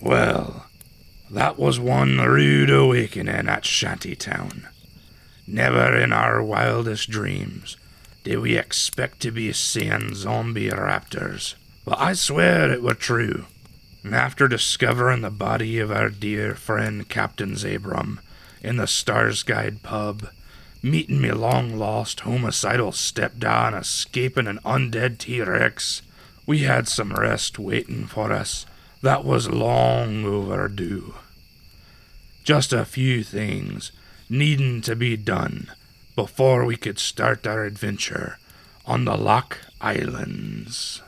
Well, that was one rude awakening at Shantytown. Never in our wildest dreams did we expect to be seeing zombie raptors. But I swear it were true. And after discovering the body of our dear friend Captain Zabram in the Stars Guide pub, meeting me long lost homicidal stepdad and escaping an undead T Rex, we had some rest waiting for us that was long overdue. Just a few things needing to be done before we could start our adventure on the Lock Islands.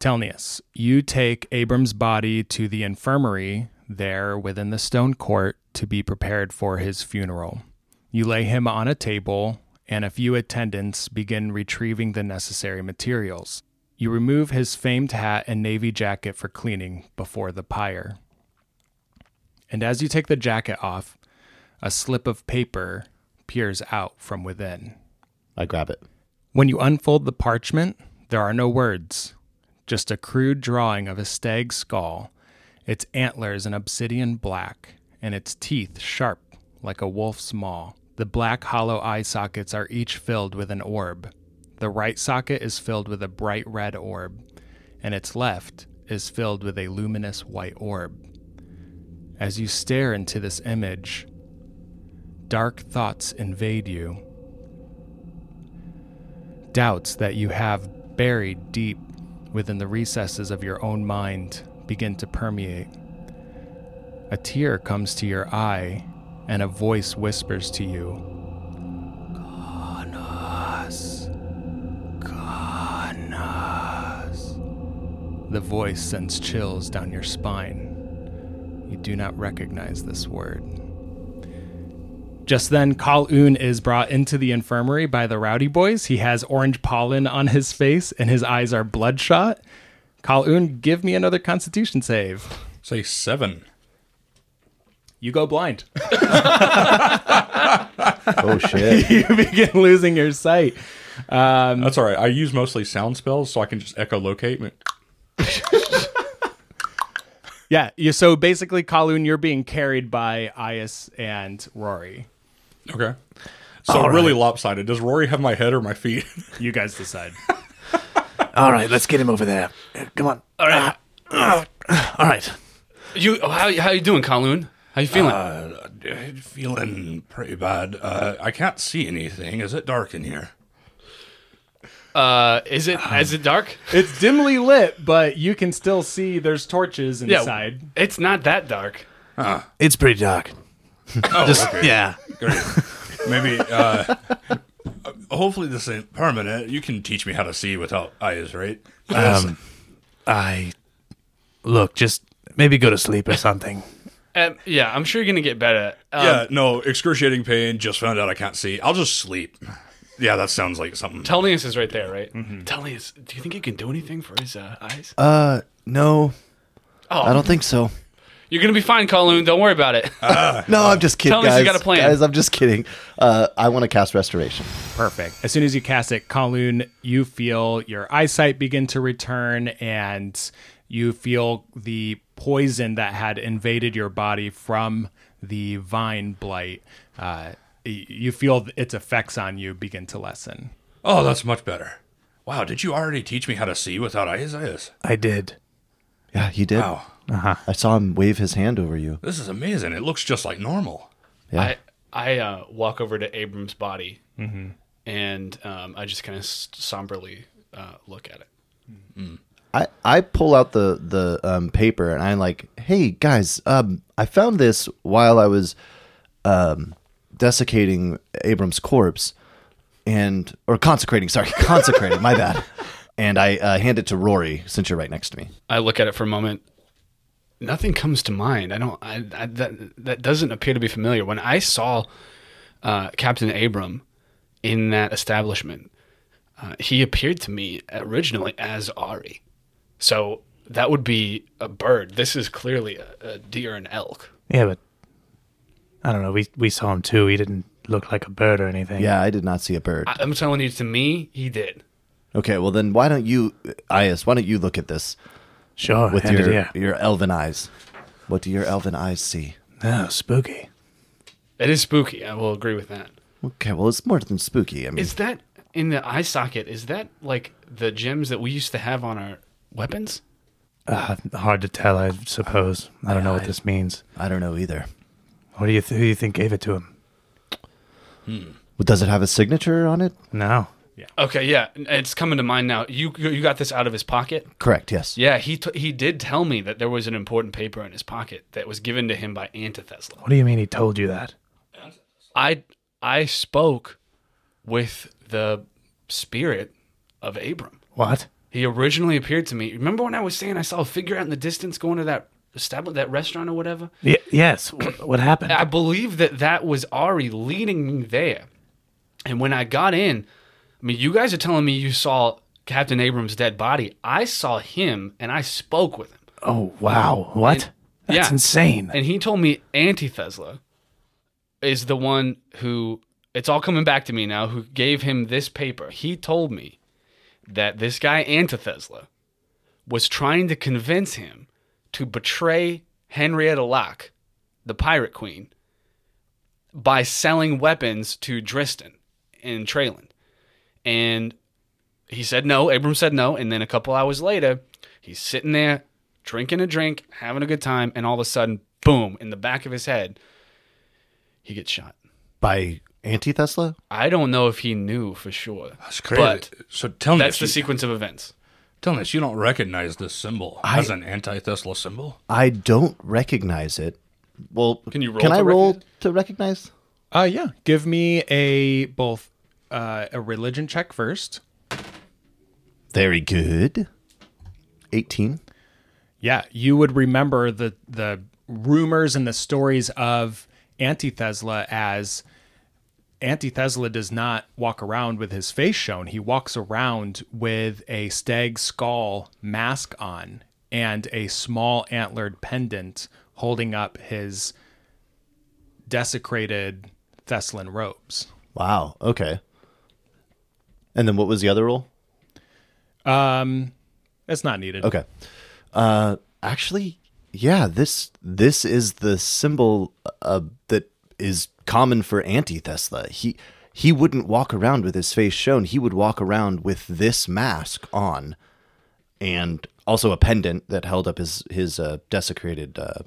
Telnius, you take Abram's body to the infirmary there within the stone court to be prepared for his funeral. You lay him on a table, and a few attendants begin retrieving the necessary materials. You remove his famed hat and navy jacket for cleaning before the pyre. And as you take the jacket off, a slip of paper peers out from within. I grab it. When you unfold the parchment, there are no words, just a crude drawing of a stag's skull, its antlers an obsidian black, and its teeth sharp like a wolf's maw. The black hollow eye sockets are each filled with an orb. The right socket is filled with a bright red orb, and its left is filled with a luminous white orb. As you stare into this image, dark thoughts invade you. Doubts that you have buried deep within the recesses of your own mind begin to permeate. A tear comes to your eye, and a voice whispers to you, Canas, Canas. The voice sends chills down your spine. You do not recognize this word. Just then, Kalun is brought into the infirmary by the rowdy boys. He has orange pollen on his face and his eyes are bloodshot. Kalun, give me another constitution save. Say seven. You go blind. Oh shit. you begin losing your sight. Um, That's all right. I use mostly sound spells, so I can just echolocate. yeah, you, so basically, Kalun, you're being carried by Ias and Rory. Okay. So really lopsided. Does Rory have my head or my feet? You guys decide. All right, let's get him over there. Uh, Come on. All right. All right. You how how you doing, Kowloon? How you feeling? Uh, feeling pretty bad. Uh, I can't see anything. Is it dark in here? Uh, is it is it dark? it's dimly lit, but you can still see there's torches Yeah. inside. It's not that dark. It's pretty dark. Oh, Just okay. yeah. Great. Maybe. Uh, hopefully, this ain't permanent. You can teach me how to see without eyes, right? Um, I look. Just maybe go to sleep or something. Um, yeah, I'm sure you're gonna get better. Um, yeah. No, excruciating pain. Just found out I can't see. I'll just sleep. Yeah, that sounds like something. Telnius is right there, right? Telnius, do you think you can do anything for his uh, eyes? Uh, no, Oh, I don't think so. You're gonna be fine, Kowloon. Don't worry about it. No, I'm just kidding, Tell me you got a plan. Guys, I'm just kidding. Uh, I want to cast restoration. Perfect. As soon as you cast it, Kalun, you feel your eyesight begin to return and you feel the poison that had invaded your body from the vine blight. Uh, you feel its effects on you begin to lessen. Oh, that's much better. Wow, did you already teach me how to see without eyes? I did. Yeah, you did. Wow, I saw him wave his hand over you. this is amazing. It looks just like normal. Yeah. I I uh, walk over to Abram's body, and um, I just kind of somberly uh, look at it. I, I pull out the the um, paper and I'm like, hey guys, um, I found this while I was um, desiccating Abram's corpse and or consecrating, sorry, consecrating, my bad. And I uh, hand it to Rory since you're right next to me. I look at it for a moment. Nothing comes to mind. I don't. I, I that that doesn't appear to be familiar. When I saw uh, Captain Abram in that establishment, uh, he appeared to me originally as Ari. So that would be a bird. This is clearly a, a deer and elk. Yeah, but I don't know. We we saw him too. He didn't look like a bird or anything. Yeah, I did not see a bird. I, I'm telling you, to me, he did. Okay, well then why don't you, Ias, why don't you look at this sure. with hand it your, here. your elven eyes? What do your elven eyes see? Oh, spooky. It is spooky. I will agree with that. Okay, well it's more than spooky. I mean, Is that in the eye socket? Is that like the gems that we used to have on our weapons? Uh, hard to tell, I suppose. I don't know what this means. I don't know either. What do you th- who do you think gave it to him? Well, Does it have a signature on it? No. Okay, yeah, it's coming to mind now. You you got this out of his pocket? Correct. Yes. Yeah, he t- he did tell me that there was an important paper in his pocket that was given to him by Antithesla. What do you mean he told you that? I I spoke with the spirit of Abram. What? He originally appeared to me. Remember when I was saying I saw a figure out in the distance going to that establish that restaurant or whatever? Y- yes. What happened? I believe that that was Ari leading me there. And when I got in, I mean, you guys are telling me you saw Captain Abrams' dead body. I saw him and I spoke with him. oh wow. What? That's yeah. insane. And he told me Antithesla is the one who, it's all coming back to me now, who gave him this paper. He told me that this guy Antithesla was trying to convince him to betray Henrietta Locke, the pirate queen, by selling weapons to Dristan and Trayland. And he said no. Abram said no. And then a couple hours later, he's sitting there drinking a drink, having a good time, and all of a sudden, boom, in the back of his head, he gets shot. By anti Thesla. I don't know if he knew for sure. That's crazy. But so tell me, that's the you, sequence of events. tell me, if you don't recognize this symbol as an anti-Thesla symbol. I don't recognize it. Well, Can you roll Can to I roll to recognize? Uh, yeah. Give me a both uh, a religion check first. Very good. Eighteen. Yeah, you would remember the the rumors and the stories of Antithesla as Antithesla does not walk around with his face shown. He walks around with a stag skull mask on and a small antlered pendant holding up his desecrated Thessalon robes. Wow. Okay. And then what was the other roll? Um, it's not needed. Okay. Uh, actually, yeah. This this is the symbol uh, that is common for anti-Thesla. He he wouldn't walk around with his face shown. He would walk around with this mask on, and also a pendant that held up his his uh, desecrated uh,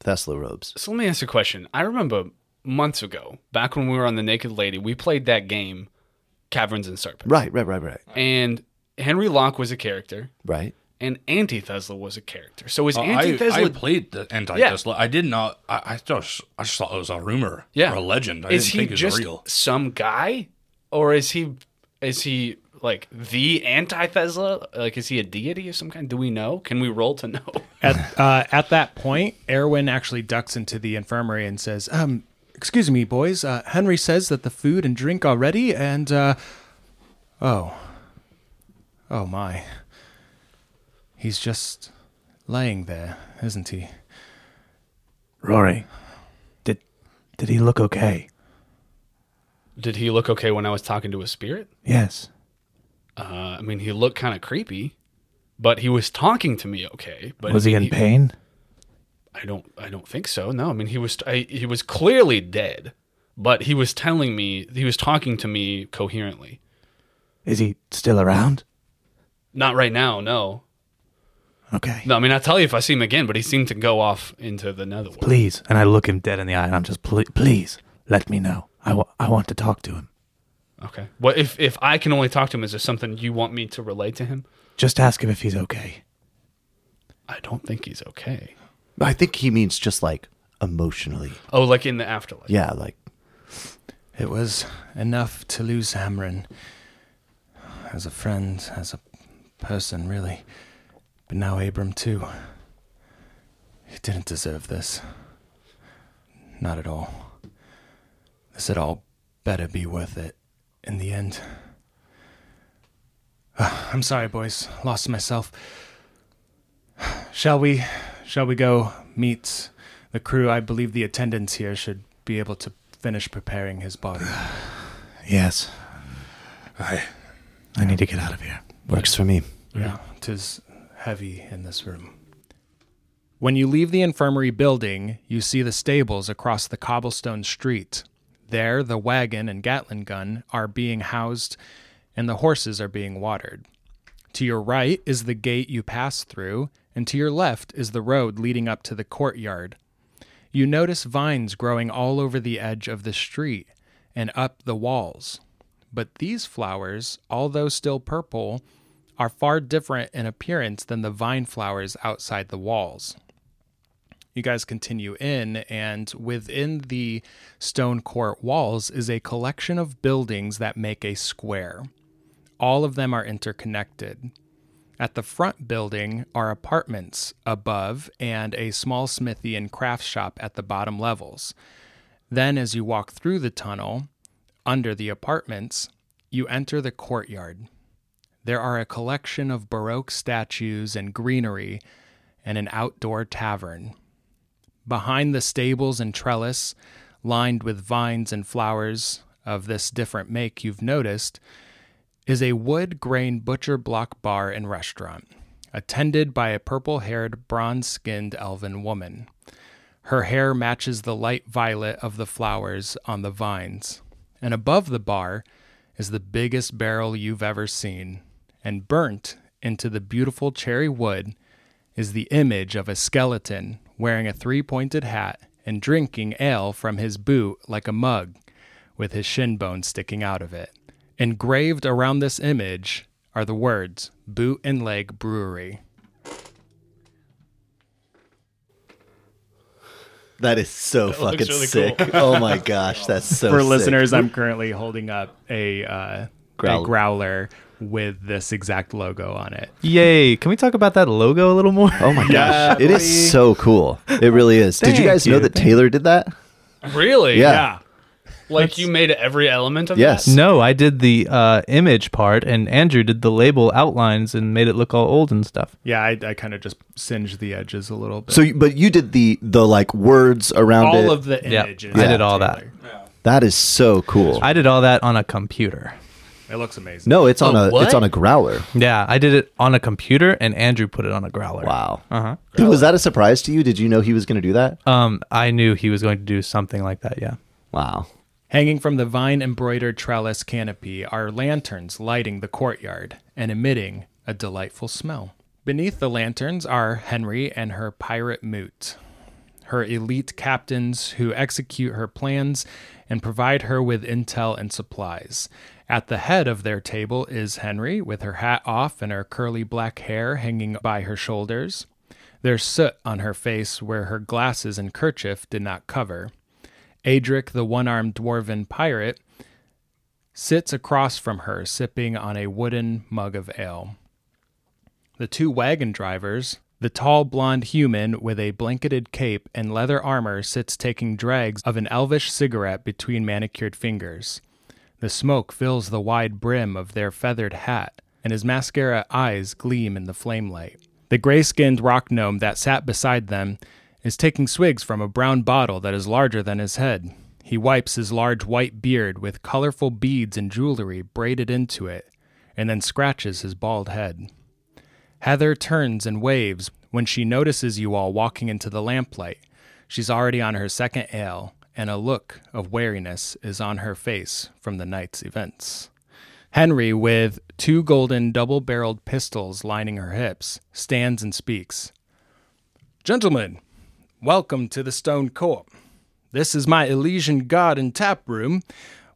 Thesla robes. So let me ask you a question. I remember months ago, back when we were on the Naked Lady, we played that game, Caverns and Serpents. Right. Right. Right. Right. And Henry Locke was a character, Right. and Anti Antithesla was a character. So is Uh, I, Antithesla I played the anti-Thesla. I did not. I, I just I just thought it was a rumor Yeah. or a legend. I is didn't he think it was just real. some guy, or is he is he like the anti-Thesla? Like, is he a deity of some kind? Do we know? Can we roll to know? At uh, at that point, Erwin actually ducks into the infirmary and says, "Um, excuse me, boys. Uh, Henry says that the food and drink are ready, and uh, oh, oh my, he's just laying there, isn't he? Rory, did did he look okay? Did he look okay when I was talking to his spirit? Yes. Uh, I mean, he looked kind of creepy, but he was talking to me okay. But Was he in pain? I don't. I don't think so. No. I mean, he was. I, he was clearly dead, but he was telling me. He was talking to me coherently. Is he still around? Not right now. No. Okay. No. I mean, I'll tell you if I see him again. But he seemed to go off into the netherworld. Please. And I look him dead in the eye and I'm just, please, please let me know. I wa- I want to talk to him. Okay. Well, if if I can only talk to him, is there something you want me to relay to him? Just ask him if he's okay. I don't think he's okay. I think he means just like emotionally. Oh, like in the afterlife. Yeah, like It was enough to lose Hamron. As a friend, as a person, really. But now Abram, too. He didn't deserve this. Not at all. This had all better be worth it in the end. I'm sorry, boys. Lost myself. Shall we? Shall we go meet the crew? I believe the attendants here should be able to finish preparing his body. Yes, Aye. I need to get out of here. works for me. Yeah, tis heavy in this room. When you leave the infirmary building, you see the stables across the cobblestone street. There, the wagon and Gatling gun are being housed, and the horses are being watered. To your right is the gate you pass through, and to your left is the road leading up to the courtyard. You notice vines growing all over the edge of the street and up the walls. But these flowers, although still purple, are far different in appearance than the vine flowers outside the walls. You guys continue in, and within the stone court walls is a collection of buildings that make a square. All of them are interconnected. At the front building are apartments above and a small smithy and craft shop at the bottom levels. Then, as you walk through the tunnel, under the apartments, you enter the courtyard. There are a collection of Baroque statues and greenery and an outdoor tavern. Behind the stables and trellis, lined with vines and flowers of this different make you've noticed, is a wood grain butcher block bar and restaurant, attended by a purple haired, bronze skinned elven woman. Her hair matches the light violet of the flowers on the vines, and above the bar is the biggest barrel you've ever seen, and burnt into the beautiful cherry wood is the image of a skeleton wearing a three pointed hat and drinking ale from his boot like a mug, with his shin bone sticking out of it. Engraved around this image are the words Boot and Leg Brewery. That is so looks fucking really sick. oh my gosh, that's so For sick. listeners, I'm currently holding up a, uh, Growl- a growler with this exact logo on it. Yay! Can we talk about that logo a little more? Oh my gosh, it is so cool. It really is. Did you Thank guys know you. that Taylor did that? Really? Yeah. Like you made every element of Yes. that? No, I did the uh, image part, and Andrew did the label outlines and made it look all old and stuff. Yeah, I, I kind of just singed the edges a little bit. So, you- but you did the the like words around all it. of the Yeah, images. I did all that. that is so cool. I did all that on a computer. It looks amazing. no, it's on Oh, a it's on a growler. Yeah, I did it on a computer, and Andrew put it on a growler. Wow. Uh huh. Was that a surprise to you? Did you know he was going to do that? Um, I knew he was going to do something like that. Yeah. Wow. Hanging from the vine embroidered trellis canopy are lanterns lighting the courtyard and emitting a delightful smell. Beneath the lanterns are Henry and her pirate moot, her elite captains who execute her plans and provide her with intel and supplies. At the head of their table is Henry, with her hat off and her curly black hair hanging by her shoulders. There's soot on her face where her glasses and kerchief did not cover. Adric, the one armed dwarven pirate, sits across from her, sipping on a wooden mug of ale. The two wagon drivers, the tall blonde human with a blanketed cape and leather armor, sits taking drags of an elvish cigarette between manicured fingers. The smoke fills the wide brim of their feathered hat, and his mascara eyes gleam in the flame light. The gray skinned rock gnome that sat beside them is taking swigs from a brown bottle that is larger than his head. He wipes his large white beard with colorful beads and jewelry braided into it, and then scratches his bald head. Heather turns and waves when she notices you all walking into the lamplight. She's already on her second ale, and a look of wariness is on her face from the night's events. Henry, with two golden double barreled pistols lining her hips, stands and speaks. Gentlemen, welcome to the Stone Court. This is my Elysian Garden tap room,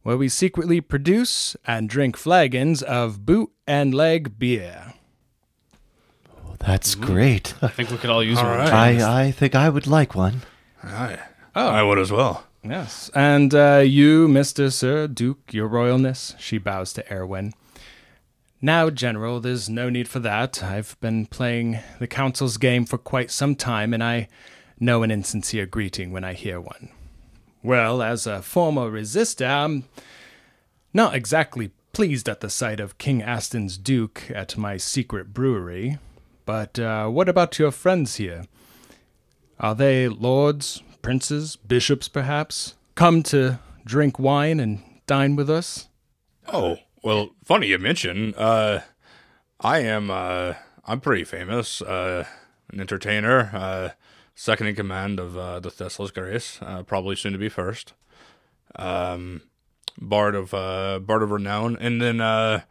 where we secretly produce and drink flagons of boot and leg beer. That's great. I think we could all use All one. right. I I think I would like one. Aye. I would as well. Yes. And uh, you, Mr. Sir Duke, your royalness, she bows to Erwin. Now, General, there's no need for that. I've been playing the Council's game for quite some time, and I know an insincere greeting when I hear one. Well, as a former resistor, I'm not exactly pleased at the sight of King Aston's Duke at my secret brewery. But uh, what about your friends here? Are they lords, princes, bishops, perhaps? Come to drink wine and dine with us? Oh, well, funny you mention. Uh, I am. Uh, I'm pretty famous. Uh, an entertainer. Second in command of uh, the Thessa's Grace. Uh, probably soon to be first. Um, bard of uh, bard of renown, and then uh,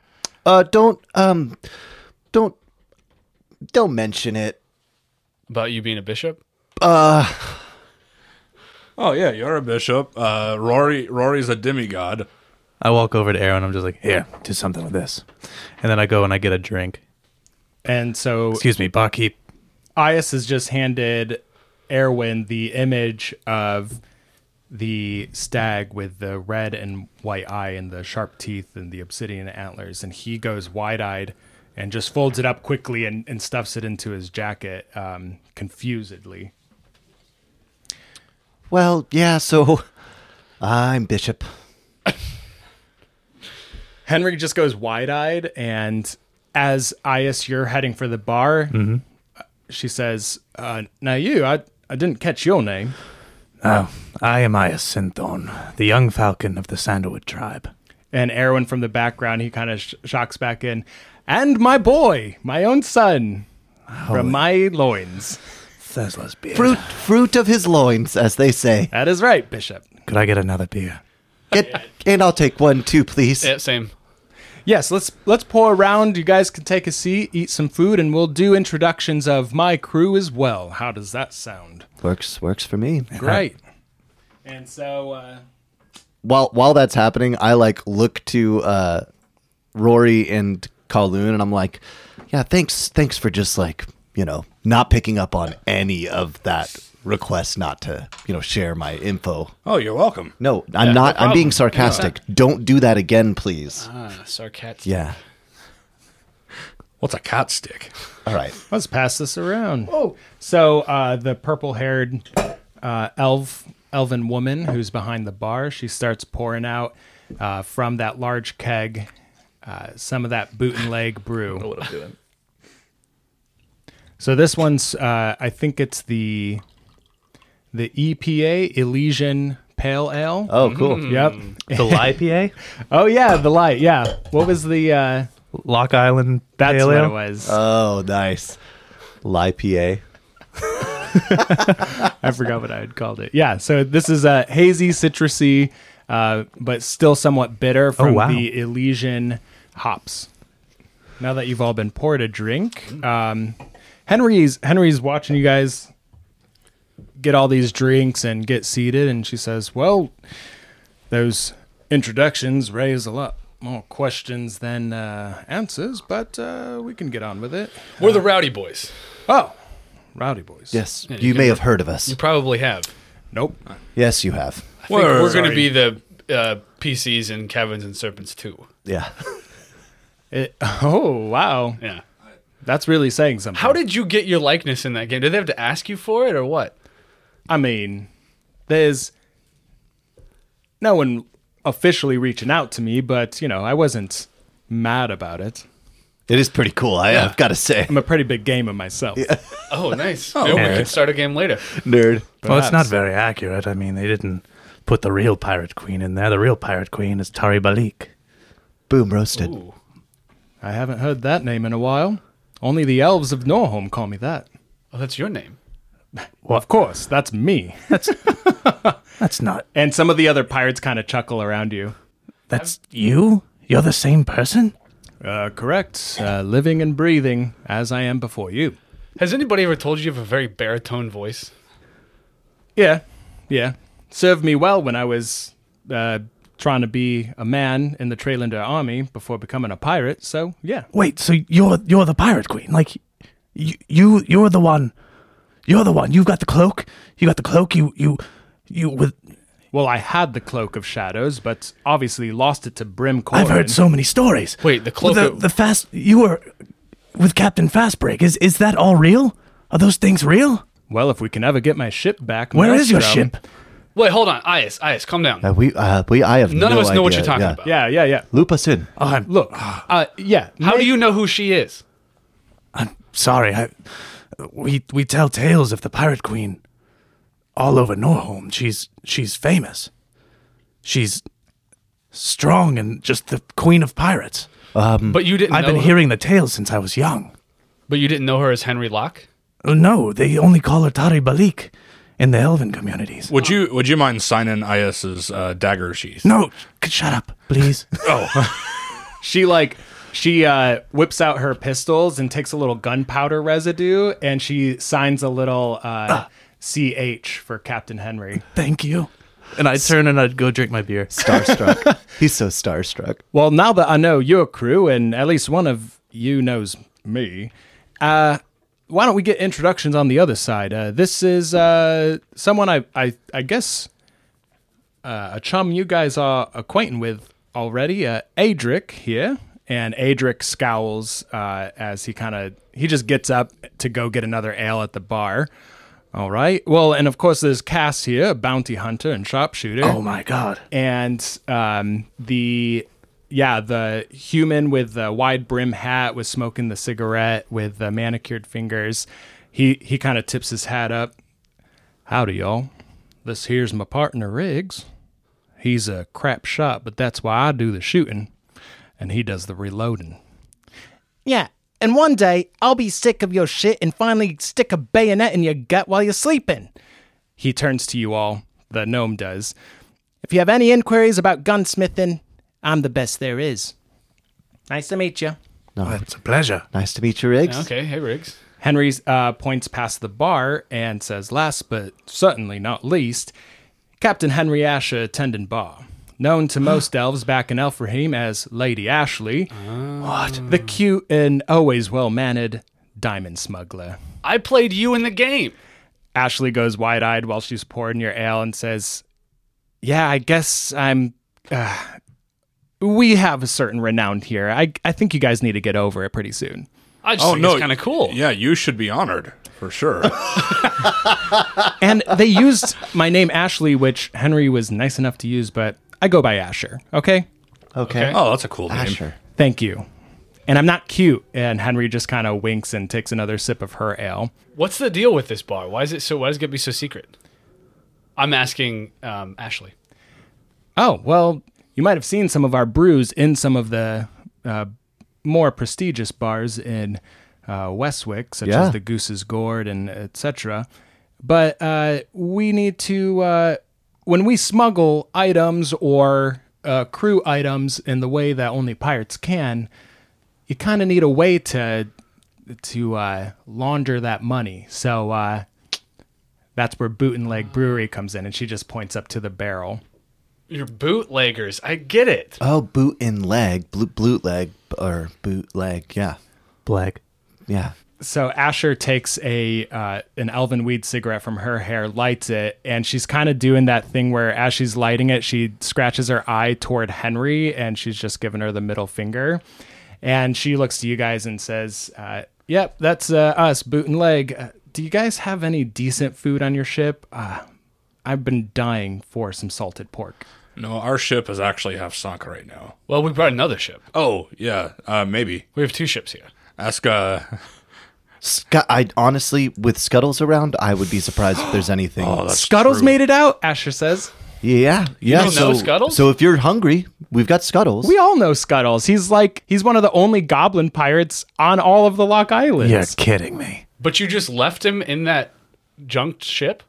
Uh, don't um, don't don't mention it. About you being a bishop? Uh, oh yeah, you're a bishop. Uh, Rory. Rory's a demigod. I walk over to Erwin. I'm just like, here, do something with this. And then I go and I get a drink. And so Excuse me, barkeep. Ias has just handed Erwin the image of the stag with the red and white eye and the sharp teeth and the obsidian antlers. And he goes wide eyed and just folds it up quickly and, and stuffs it into his jacket um, confusedly. well, yeah. So I'm Bishop. Henry just goes wide eyed, and as Ias, you're heading for the bar, uh, she says, uh, Now, you, I, I didn't catch your name. Oh, I am Ias Synthorn, the young falcon of the Sandalwood tribe. And Erwin from the background, he kind of sh- shocks back in, And my boy, my own son, from my loins. Thesla's beard. Fruit, fruit of his loins, as they say. That is right, Bishop. Could I get another beer? Get, and I'll take one too, please. Yeah, same. Yes, let's let's pour around. You guys can take a seat, eat some food, and we'll do introductions of my crew as well. How does that sound? Works, works for me. Great. And so, uh, While while that's happening, I like look to uh, Rory and Kowloon, and I'm like, yeah, thanks, thanks for just like you know not picking up on any of that request not to you know share my info. Oh, you're welcome. No, I'm not. I'm being problem. sarcastic. Don't do that again, please. Ah, sarcastic. Yeah. What's a cat stick? All right. let's pass this around. Oh, so uh, the purple-haired uh, elf, elven woman who's behind the bar, she starts pouring out uh, from that large keg uh, some of that boot and leg brew. What I'm doing. So this one's, uh, I think it's the the EPA Elysian Pale Ale. Oh, cool. Yep. The IPA? Oh yeah, the light. Yeah. What was the? uh Lock Island That's Pale what Ale? it was. Oh, nice. LIPA. I forgot what I had called it. Yeah. So this is a hazy, citrusy, uh, but still somewhat bitter from wow. the Elysian hops. Now that you've all been poured a drink, um, Henry's Henry's watching you guys get all these drinks and get seated, and she says, "Well, those introductions raise a lot more questions than uh, answers, but uh, we can get on with it." We're the Rowdy Boys. Oh, rowdy boys. Yes, you you may have heard of us. You probably have. Nope. Yes, you have. I think Word. we're going to be the uh, PCs and Caverns and Serpents too. Yeah. It, oh wow. Yeah. That's really saying something. How did you get your likeness in that game? Did they have to ask you for it or what? I mean, there's no one officially reaching out to me, but you know, I wasn't mad about it. It is pretty cool. I, I've got to say, I'm a pretty big gamer myself. Oh, nice. Maybe we okay. could start a game later. nerd. Well, it's not Perhaps. very accurate. I mean, they didn't put the real Pirate Queen in there. The real Pirate Queen is Tari Balik. Boom roasted. Ooh. I haven't heard that name in a while. Only the elves of Norholm call me that. Oh, that's your name. Well, of course, that's me. That's that's not. and some of the other pirates kind of chuckle around you. That's you? You're the same person? Uh, correct. Uh, living and breathing as I am before you. Has anybody ever told you you have a very baritone voice? Yeah, yeah. Served me well when I was uh, trying to be a man in the Trailander army before becoming a pirate. So yeah, Wait, so you're you're the Pirate Queen? Like, you you you're the one. You're the one. You've got the cloak. You got the cloak. You you You with Well, I had the cloak of shadows, but obviously lost it to Brim Corin. I've heard so many stories. Wait, the cloak the, of- the fast you were with Captain Fastbreak. Is is that all real? Are those things real? Well, if we can ever get my ship back, Where is your Maelstrom- ship? Wait, hold on, Ias, Ias, calm down. Uh, we, uh, we, I have None no of us know what idea. you're talking Yeah. about. Yeah, yeah, yeah. Loop us in. Oh, Look, uh, yeah. How do you know who she is? I'm sorry. I, we we tell tales of the Pirate Queen all over Norholm. She's she's famous. She's strong and just the queen of pirates. But you didn't. I've know been her- hearing the tales since I was young. But you didn't know her as Henry Locke. Oh, no, they only call her Tari Balik in the Elven communities. Would you would you mind signing Ias's uh, dagger sheath? No, c- shut up, please. Oh. she like she uh, whips out her pistols and takes a little gunpowder residue, and she signs a little uh, CH for Captain Henry. Thank you. And I'd turn and I'd go drink my beer. Starstruck. He's so starstruck. Well, now that I know your crew, and at least one of you knows me, uh, why don't we get introductions on the other side? Uh, this is uh, someone I, I, I guess uh, a chum you guys are acquainted with already. Uh, Adric here, and Adric scowls uh, as he kind of he just gets up to go get another ale at the bar. All right. Well, and of course there's Cass here, a bounty hunter and sharpshooter Oh my god. and um, the yeah the human with the wide brim hat was smoking the cigarette with the manicured fingers he he kind of tips his hat up howdy y'all this here's my partner riggs he's a crap shot but that's why i do the shooting and he does the reloading Yeah, and one day I'll be sick of your shit and finally stick a bayonet in your gut while you're sleeping. he turns to you all the gnome does If you have any inquiries about gunsmithing, I'm the best there is. Nice to meet you. No, It's a pleasure. nice to meet you, Riggs. Okay, hey Riggs. Henry uh, points past the bar and says, last but certainly not least, Captain Henry Asher, attendant bar. Known to most elves back in Elfrahim as Lady Ashley. What? The cute and always well mannered diamond smuggler. I played you in the game. Ashley goes wide eyed while she's pouring your ale and says, Yeah, I guess I'm. Uh, we have a certain renown here. I, I think you guys need to get over it pretty soon. I just oh, think it's kind of cool. Yeah, you should be honored for sure. and they used my name Ashley, which Henry was nice enough to use, but I go by Asher. Okay, Okay. oh, that's a cool name. Asher. thank you. And I'm not cute. And Henry just kind of winks and takes another sip of her ale. What's the deal with this bar? Why is it so? Why does it get to be so secret? I'm asking um, Ashley. Oh well, you might have seen some of our brews in some of the uh, more prestigious bars in uh, Westwick, such Yeah. as the Goose's Gourd and etc. But uh, we need to uh, when we smuggle items or uh, crew items in the way that only pirates can. You kind of need a way to to uh, launder that money. So uh, that's where Boot and Leg Brewery comes in, and she just points up to the barrel. You're bootleggers. I get it. Oh, boot and leg, boot, boot leg, or bootleg. Yeah, Black. yeah. So Asher takes a uh, an elven weed cigarette from her hair, lights it, and she's kind of doing that thing where as she's lighting it, she scratches her eye toward Henry, and she's just giving her the middle finger, and she looks to you guys and says, uh, "Yep, that's uh, us, boot and leg. Uh, do you guys have any decent food on your ship? Uh, I've been dying for some salted pork." No, our ship is actually half sunk right now. Well, we brought another ship. Oh, yeah, uh, maybe. We have two ships here. Ask, uh, Sc- I honestly, with Scuttles around, I would be surprised if there's anything. oh, that's Scuttles true. made it out. Asher says. yeah, yeah. don't so, know Scuttles? so if you're hungry, we've got Scuttles. We all know Scuttles. He's like he's one of the only goblin pirates on all of the Lock Islands. You're kidding me. But you just left him in that junked ship.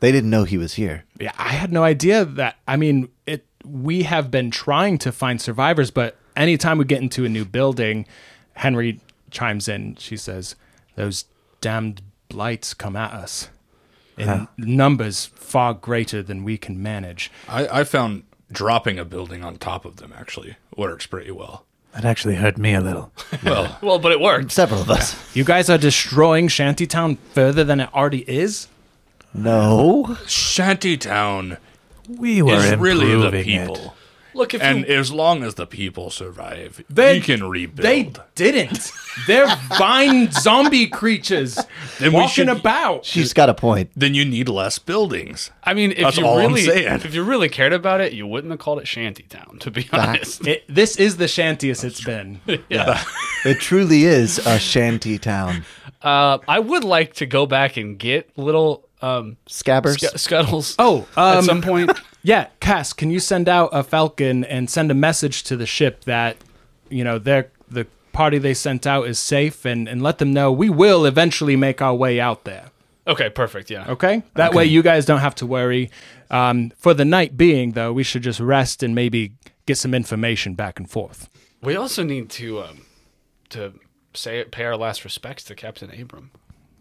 they didn't know he was here. Yeah, I had no idea that. I mean, it. We have been trying to find survivors, but anytime we get into a new building, Henry chimes in. She says, "Those damned blights come at us in numbers far greater than we can manage." I, I found dropping a building on top of them actually works pretty well. That actually hurt me a little. Well, Well, but it worked. Several of us. You guys are destroying Shantytown further than it already is. No. Shantytown We were is really the improving people. it. Look, if And you, as long as the people survive, They- we can rebuild. They didn't. They're vine zombie creatures Then we walking should- about. She's got a point. then you need less buildings. I mean, if That's you all I'm really, saying. if you really cared about it, you wouldn't have called it Shantytown. To be honest, It, this is the shantiest it's been. Yeah, It truly is a shanty town. uh, I would like to go back and get little um, Scabbers. sc- scuttles. Oh, at um, some point. Yeah, Cass, can you send out a falcon and send a message to the ship that, you know, their the party they sent out is safe and, and let them know we will eventually make our way out there. Okay, perfect. Yeah. Okay? That way you guys don't have to worry. Um, for the night being, though, we should just rest and maybe get some information back and forth. We also need to um, to say pay our last respects to Captain Abram.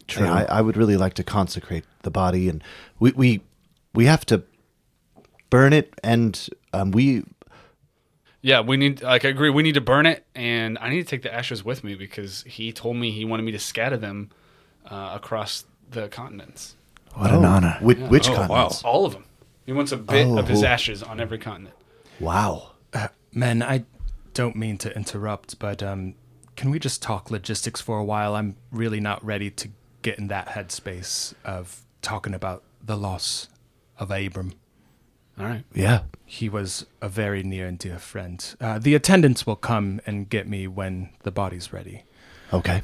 True. I, I would really like to consecrate the body, and we we we have to burn it, and um, we Yeah, we need. Like, I agree. We need to burn it, and I need to take the ashes with me because he told me he wanted me to scatter them uh, across the continents, What an honor. Which, which Oh, wow. continents? all of them. He wants a bit of his Oh. ashes on every continent. Wow. Men, I don't mean to interrupt, but um, can we just talk logistics for a while? I'm really not ready to get in that headspace of talking about the loss of Abram. All right. Yeah. He was a very near and dear friend. Uh, the attendants will come and get me when the body's ready. Okay.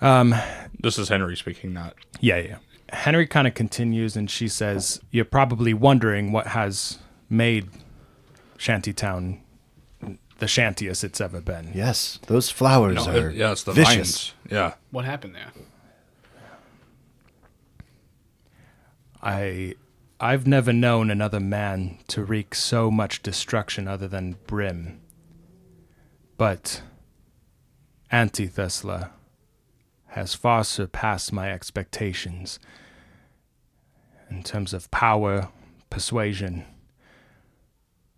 Um, This is Henry speaking, not. Yeah, yeah. Henry kind of continues and she says, You're probably wondering what has made Shantytown the shantiest it's ever been. Yes. Those flowers No, are it- yeah, it's the vicious. vines. Yeah. What happened there? I I've never known another man to wreak so much destruction other than Brim. But Antithesla has far surpassed my expectations in terms of power, persuasion.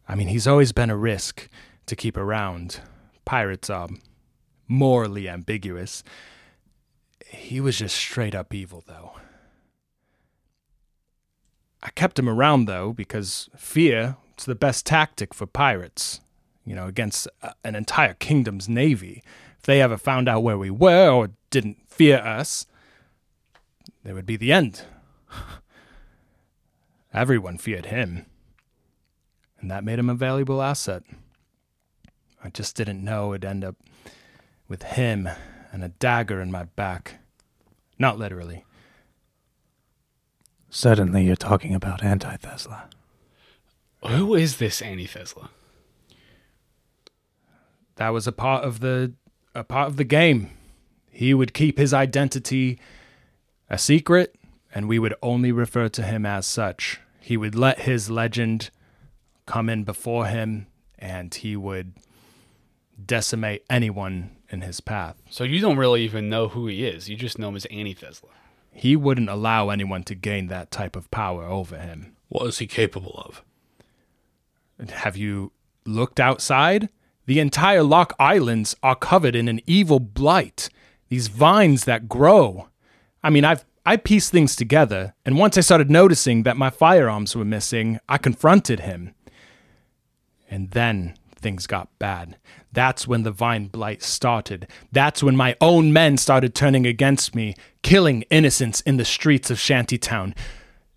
I mean, he's always been a risk to keep around. Pirates are morally ambiguous. He was just straight up evil, though. I kept him around though because fear is the best tactic for pirates. You know, against uh, an entire kingdom's navy. If they ever found out where we were or didn't fear us, there would be the end. Everyone feared him, and that made him a valuable asset. I just didn't know it'd end up with him and a dagger in my back. Not literally. Certainly, you're talking about Anti-Thesla. Who is this Anti-Thesla? that was a part of the a part of the game. He would keep his identity a secret, and we would only refer to him as such. He would let his legend come in before him, and he would decimate anyone in his path. So you don't really even know who he is. You just know him as Annie Thesla. He wouldn't allow anyone to gain that type of power over him. What is he capable of? Have you looked outside? The entire Lock Islands are covered in an evil blight. These vines that grow. I mean, I've I pieced things together, and once I started noticing that my firearms were missing, I confronted him. And then things got bad. That's when the vine blight started. That's when my own men started turning against me, killing innocents in the streets of Shantytown.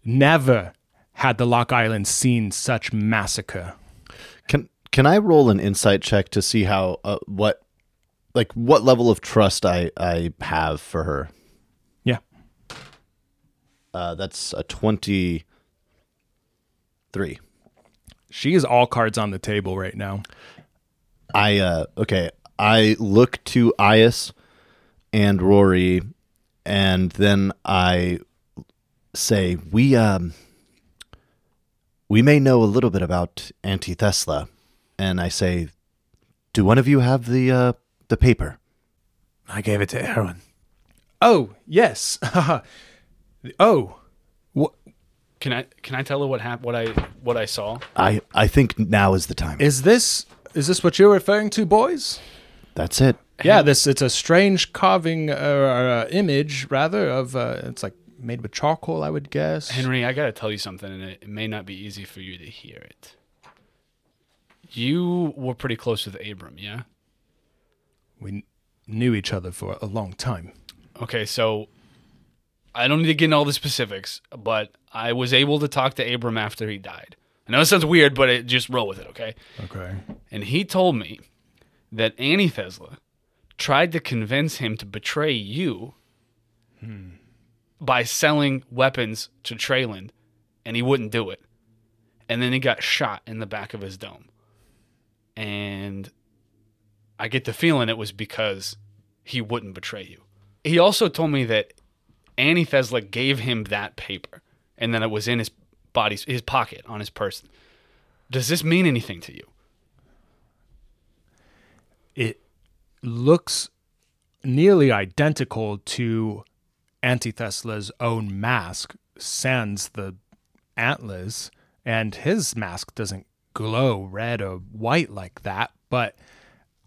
Never had the Lock Islands seen such massacre. Can can I roll an insight check to see how uh, what like what level of trust I I have for her? Yeah. Uh, that's a twenty three. She is all cards on the table right now. I uh okay. I look to Ias and Rory, and then I say we um we may know a little bit about Antithesla, and I say, do one of you have the uh the paper? I gave it to Erwin. Oh, yes. oh. Wh- Can I can I tell her what hap- what I what I saw? I I think now is the time. is this is this what you're referring to, boys? That's it. Yeah, this it's a strange carving uh, uh, image rather of uh, it's like made with charcoal, I would guess. Henry, I gotta tell you something, and it, it may not be easy for you to hear it. You were pretty close with Abram, yeah? We kn- knew each other for a long time. Okay, so I don't need to get into all the specifics, but I was able to talk to Abram after he died. I know it sounds weird, but it, just roll with it, okay? Okay. And he told me that Antithesla tried to convince him to betray you hmm. by selling weapons to Trayland, and he wouldn't do it. And then he got shot in the back of his dome. And I get the feeling it was because he wouldn't betray you. He also told me that Antithesla gave him that paper and then it was in his body's his pocket on his person. Does this mean anything to you? It looks nearly identical to Antithesla's own mask, sans the antlers, and his mask doesn't glow red or white like that, but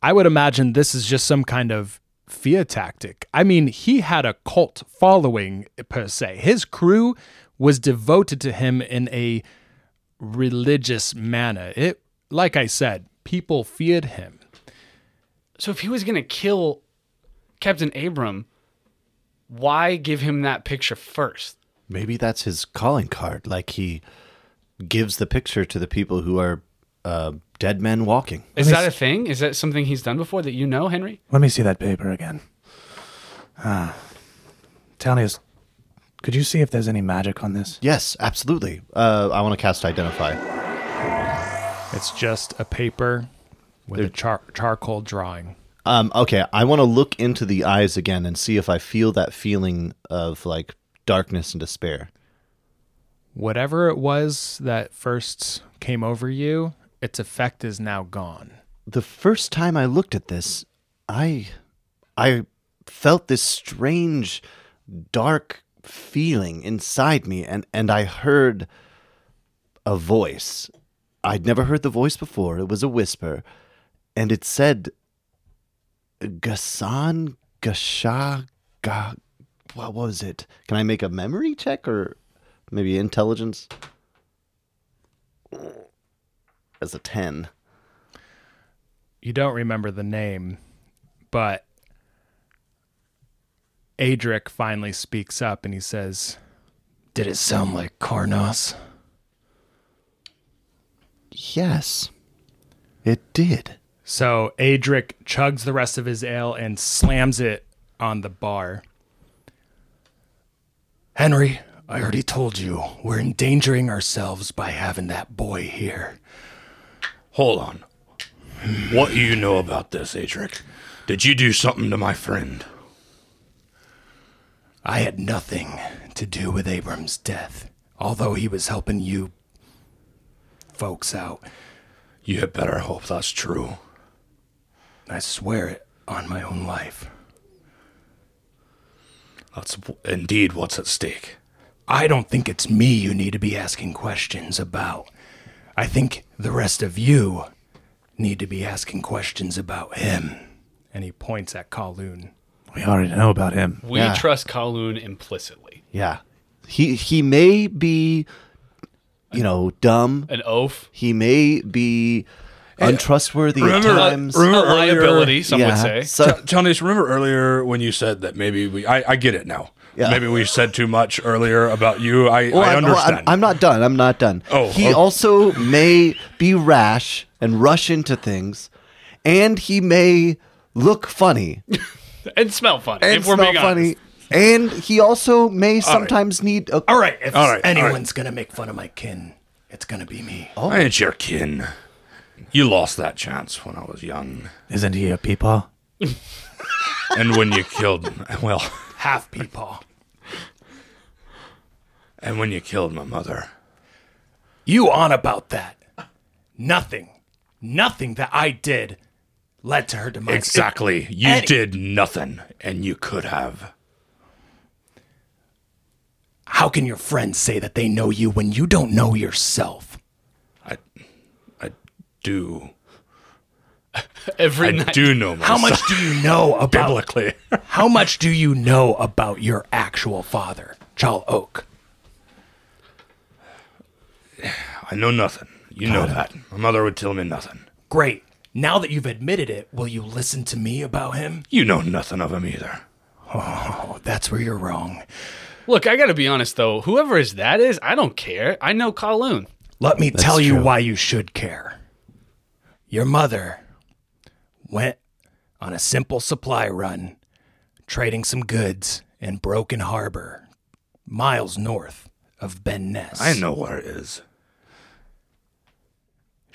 I would imagine this is just some kind of fear tactic. I mean, he had a cult following per se. His crew was devoted to him in a religious manner. It like I said, people feared him. So if he was going to kill Captain Abram, why give him that picture first? Maybe that's his calling card. Like he gives the picture to the people who are uh, dead men walking. Is me that a thing? Is that something he's done before that you know, Henry? Let me see that paper again. Ah. Telnius, could you see if there's any magic on this? Yes, absolutely. Uh, I want to cast Identify. It's just a paper with a char- charcoal drawing. Um, okay, I want to look into the eyes again and see if I feel that feeling of like darkness and despair. Whatever it was that first came over you, its effect is now gone. The first time I looked at this, I I felt this strange dark feeling inside me and and I heard a voice. I'd never heard the voice before. It was a whisper and it said Gasan Gasha Ga what was it? Can I make a memory check or maybe intelligence? As a 10. You don't remember the name, but Adric finally speaks up and he says, Did it sound like Karnos? Yes. It did. So Adric chugs the rest of his ale and slams it on the bar. Henry, I already told you, we're endangering ourselves by having that boy here. Hold on. What do you know about this, Adric? Did you do something to my friend? I had nothing to do with Abram's death, although he was helping you folks out. You had better hope that's true. I swear it on my own life. That's indeed what's at stake. I don't think it's me you need to be asking questions about. I think the rest of you need to be asking questions about him. And he points at Kowloon. We already know about him. We Yeah. trust Kowloon implicitly. Yeah. He he may be you know, dumb. An oaf, He may be untrustworthy remember- at times. a remember earlier- liability, some would Yeah. say. So, T- Johnny's, remember earlier when you said that maybe we. I, I get it now. Yeah. Maybe we said too much earlier about you. I, Well, I I'm- well, I'm- understand. I'm, not done. I'm not done. Oh, he okay. also may be rash and rush into things, and he may look funny And smell funny, and if we're smell being funny, honest. and he also may sometimes need a. All right, if All right, all anyone's gonna make fun of my kin, it's gonna be me. Oh. I ain't your kin. You lost that chance when I was young. Isn't he a peepaw? And when you killed. Well, Half peepaw. And when you killed my mother. You on about that? Nothing, nothing that I did led to her demise. Exactly. You Any- did nothing, and you could have. How can your friends say that they know you when you don't know yourself? I, I do. Every I night. do know myself. How much do you know about biblically? How much do you know about your actual father? Chal Oak. I know nothing. You know that. My mother would tell me nothing. Great. Now that you've admitted it, will you listen to me about him? You know nothing of him either. Oh, that's where you're wrong. Look, I gotta be honest though. Whoever is that is, I don't care. I know Kowloon. Let me tell you true. why you should care. Your mother went on a simple supply run, trading some goods in Broken Harbor, miles north of Ben Ness. I know where it is.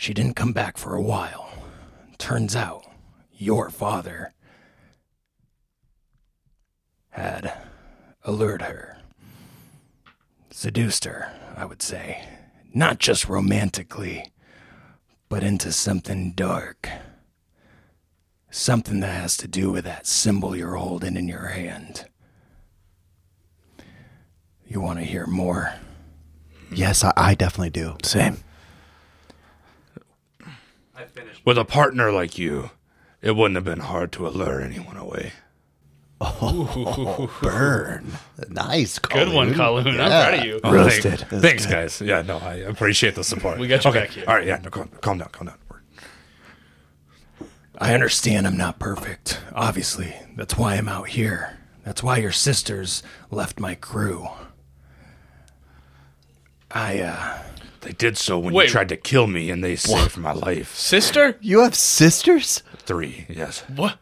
She didn't come back for a while. Turns out, your father had allured her, seduced her, I would say, not just romantically, but into something dark. Something that has to do with that symbol you're holding in your hand. You want to hear more? Yes, I, I definitely do. Same. With a partner like you, it wouldn't have been hard to allure anyone away. Oh, Burn. Nice. Good one, Kowloon. Kowloon. I'm proud of you. Oh, Roasted. thank- Thanks, guys. Yeah, no, I appreciate the support. We got you okay. back here. All right, yeah, no, calm, calm down, calm down. I understand I'm not perfect. Obviously, that's why I'm out here. That's why your sisters left my crew. I, uh, They did so when Wait. you tried to kill me, and they saved my life. Sister? You have sisters? Three, yes. What?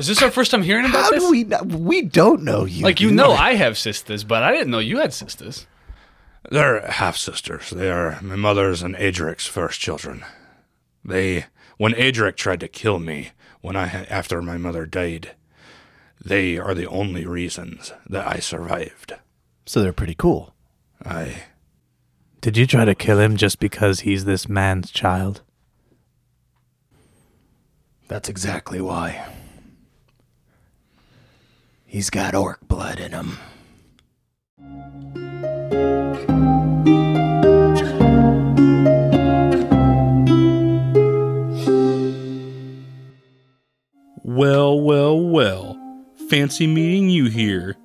Is this our first time hearing about How this? do we not, we don't know you. like you know I have sisters, but I didn't know you had sisters. They're half sisters. They are my mother's and Adric's first children. They, when Adric tried to kill me, when I after my mother died, they are the only reasons that I survived. So they're pretty cool. I, Did you try to kill him just because he's this man's child? that's exactly why. He's got orc blood in him. Well, well, well. Fancy meeting you here.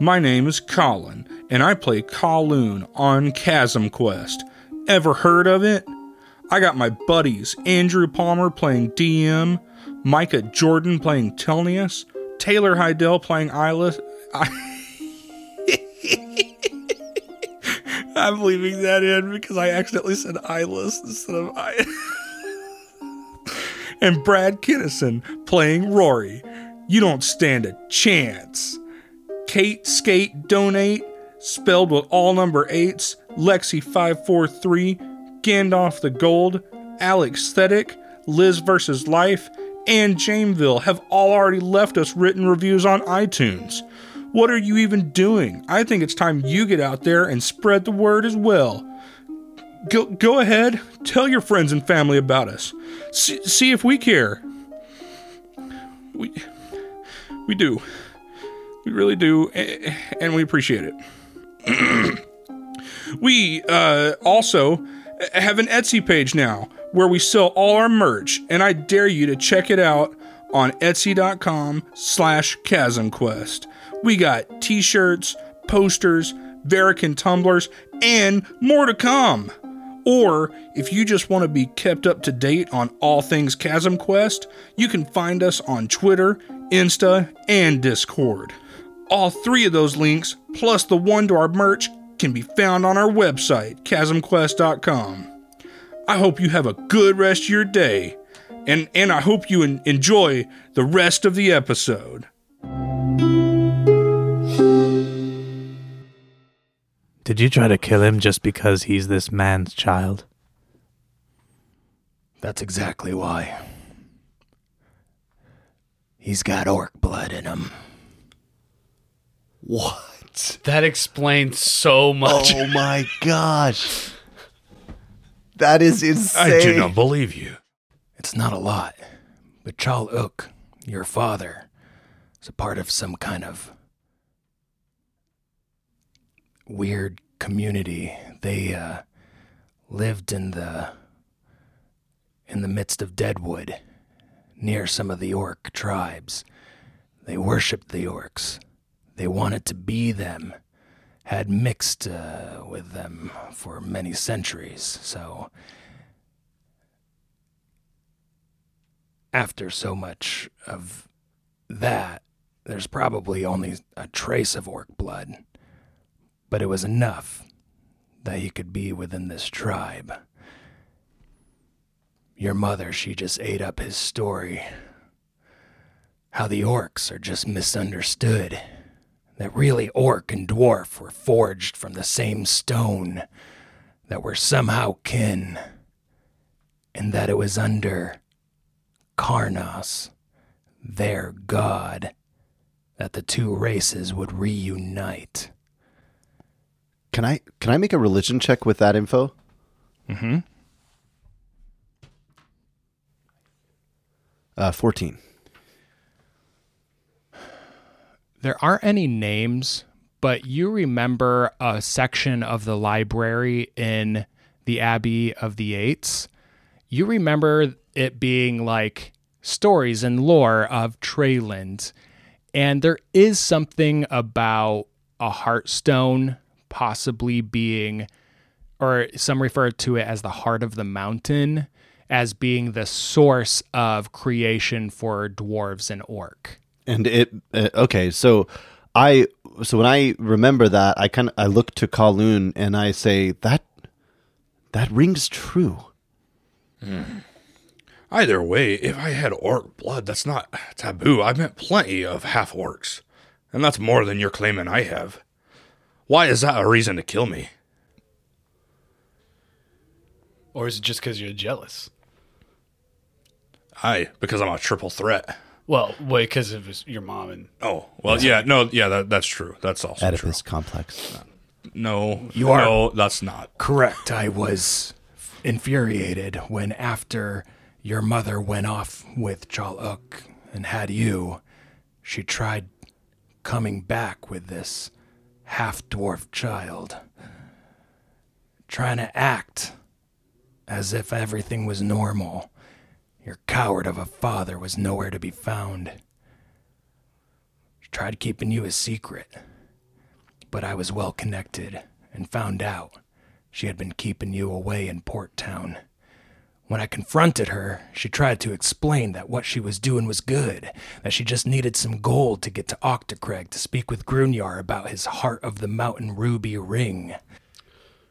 My name is Colin, and I play Kowloon on Chasm Quest. Ever heard of it? I got my buddies Andrew Palmer playing DM, Micah Jordan playing Telnius, Taylor Heidel playing Isla. I'm leaving that in because I accidentally said Eyeless instead of I. and Brad Kinnison playing Rory. You don't stand a chance. Kate Skate Donate, spelled with all number eights, Lexi543, Gandalf the Gold, Alex Aesthetic, Liz vs. Life, and Jameville have all already left us written reviews on iTunes. What are you even doing? I think it's time you get out there and spread the word as well. Go, go ahead, tell your friends and family about us. See, see if we care. We, we do. We really do, and we appreciate it. we uh, also have an Etsy page now where we sell all our merch, and I dare you to check it out on etsy.com slash chasmquest. We got t-shirts, posters, Verican tumblers, and more to come. Or if you just want to be kept up to date on all things Chasm Quest, you can find us on Twitter, Insta, and Discord. All three of those links, plus the one to our merch, can be found on our website, chasmquest.com. I hope you have a good rest of your day, and, and I hope you en- enjoy the rest of the episode. Did you try to kill him just because he's this man's child? That's exactly why. He's got orc blood in him. What? That explains so much. Oh my gosh. That is insane. I do not believe you. It's not a lot, but Chal Uk, your father, is a part of some kind of weird community. They uh, lived in the in the midst of Deadwood, near some of the orc tribes. They worshipped the orcs. They wanted to be them, had mixed uh, with them for many centuries. So, after so much of that, there's probably only a trace of orc blood. But it was enough that he could be within this tribe. Your mother, she just ate up his story. How the orcs are just misunderstood. That really orc and dwarf were forged from the same stone. That we're somehow kin. And that it was under Karnos, their god, that the two races would reunite. Can I can I make a religion check with that info? Mm-hmm. Uh, fourteen. There aren't any names, but you remember a section of the library in the Abbey of the Eights. You remember it being like stories and lore of Treyland. And there is something about a heartstone possibly being, or some refer to it as the heart of the mountain, as being the source of creation for dwarves and orc. And it uh, okay, so I so when I remember that, I kind of I look to Kowloon and I say that that rings true. Either way, if I had orc blood, that's not taboo. I've met plenty of half orcs, and that's more than you're claiming I have. Why is that a reason to kill me? Or is it just because you're jealous? Aye, because I'm a triple threat. Well, wait, because it was your mom and Oh, well, yeah, no, yeah, that, that's true. That's also Oedipus complex. No, You are- no, that's not. Correct. I was infuriated when, after your mother went off with Chaluk and had you, she tried coming back with this half dwarf child, trying to act as if everything was normal. Your coward of a father was nowhere to be found. She tried keeping you a secret, but I was well connected and found out she had been keeping you away in Port Town. When I confronted her, she tried to explain that what she was doing was good, that she just needed some gold to get to Octocrag to speak with Grunyar about his Heart of the Mountain Ruby ring.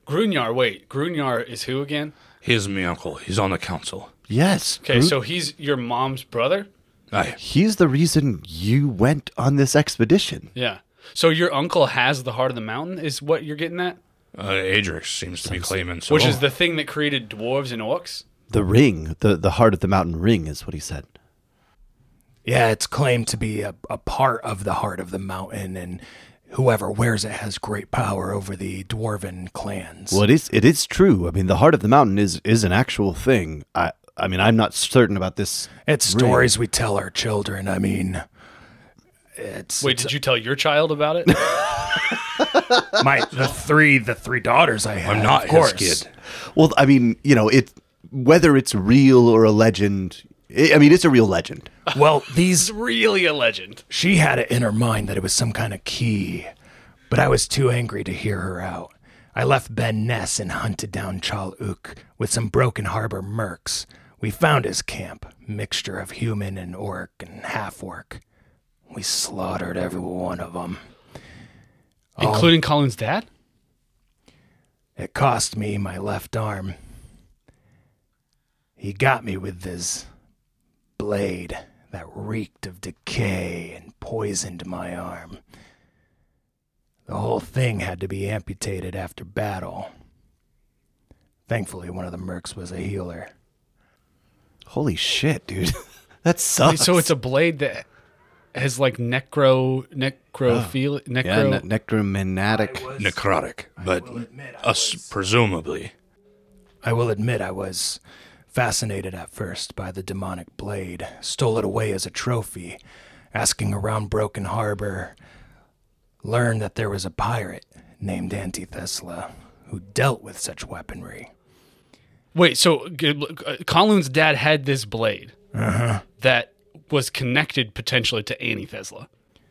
Grunyar. Wait, Grunyar is who again? He's my uncle. He's on the council. Yes. Okay, Groot- so he's your mom's brother. Aye. he's the reason you went on this expedition. Yeah. So your uncle has the heart of the mountain, is what you're getting at, Uh, Adrix seems to be claiming so. which is the thing that created dwarves and orcs. The ring, the the heart of the mountain ring, is what he said. Yeah, it's claimed to be a, a part of the Heart of the Mountain, and whoever wears it has great power over the Dwarven clans. Well, it is it is true. I mean, the heart of the mountain is is an actual thing. I I mean, I'm not certain about this. It's ring. stories we tell our children. I mean, it's Wait, did you tell your child about it? my the three the three daughters I have. I'm not of course. his kid. Well, I mean, you know, it whether it's real or a legend. I I mean, it's a real legend. Well, these it's really a legend. she had it in her mind that it was some kind of key, but I was too angry to hear her out. I left Ben Ness and hunted down Chal Uk with some Broken Harbor mercs. We found his camp, mixture of human and orc and half orc. We slaughtered every one of them. Oh. Including Colin's dad? It cost me my left arm. He got me with his blade that reeked of decay and poisoned my arm. The whole thing had to be amputated after battle. Thankfully, one of the mercs was a healer. Holy shit, dude. that sucks. Wait, so it's a blade that has like necro necrophil oh. necro yeah, ne- necromantic. necrotic, but us presumably. I will admit I was fascinated at first by the demonic blade, stole it away as a trophy, asking around Broken Harbor, learned that there was a pirate named Antithesla who dealt with such weaponry. Wait, so g- uh, Colin's dad had this blade Uh-huh. that was connected potentially to Antithesla.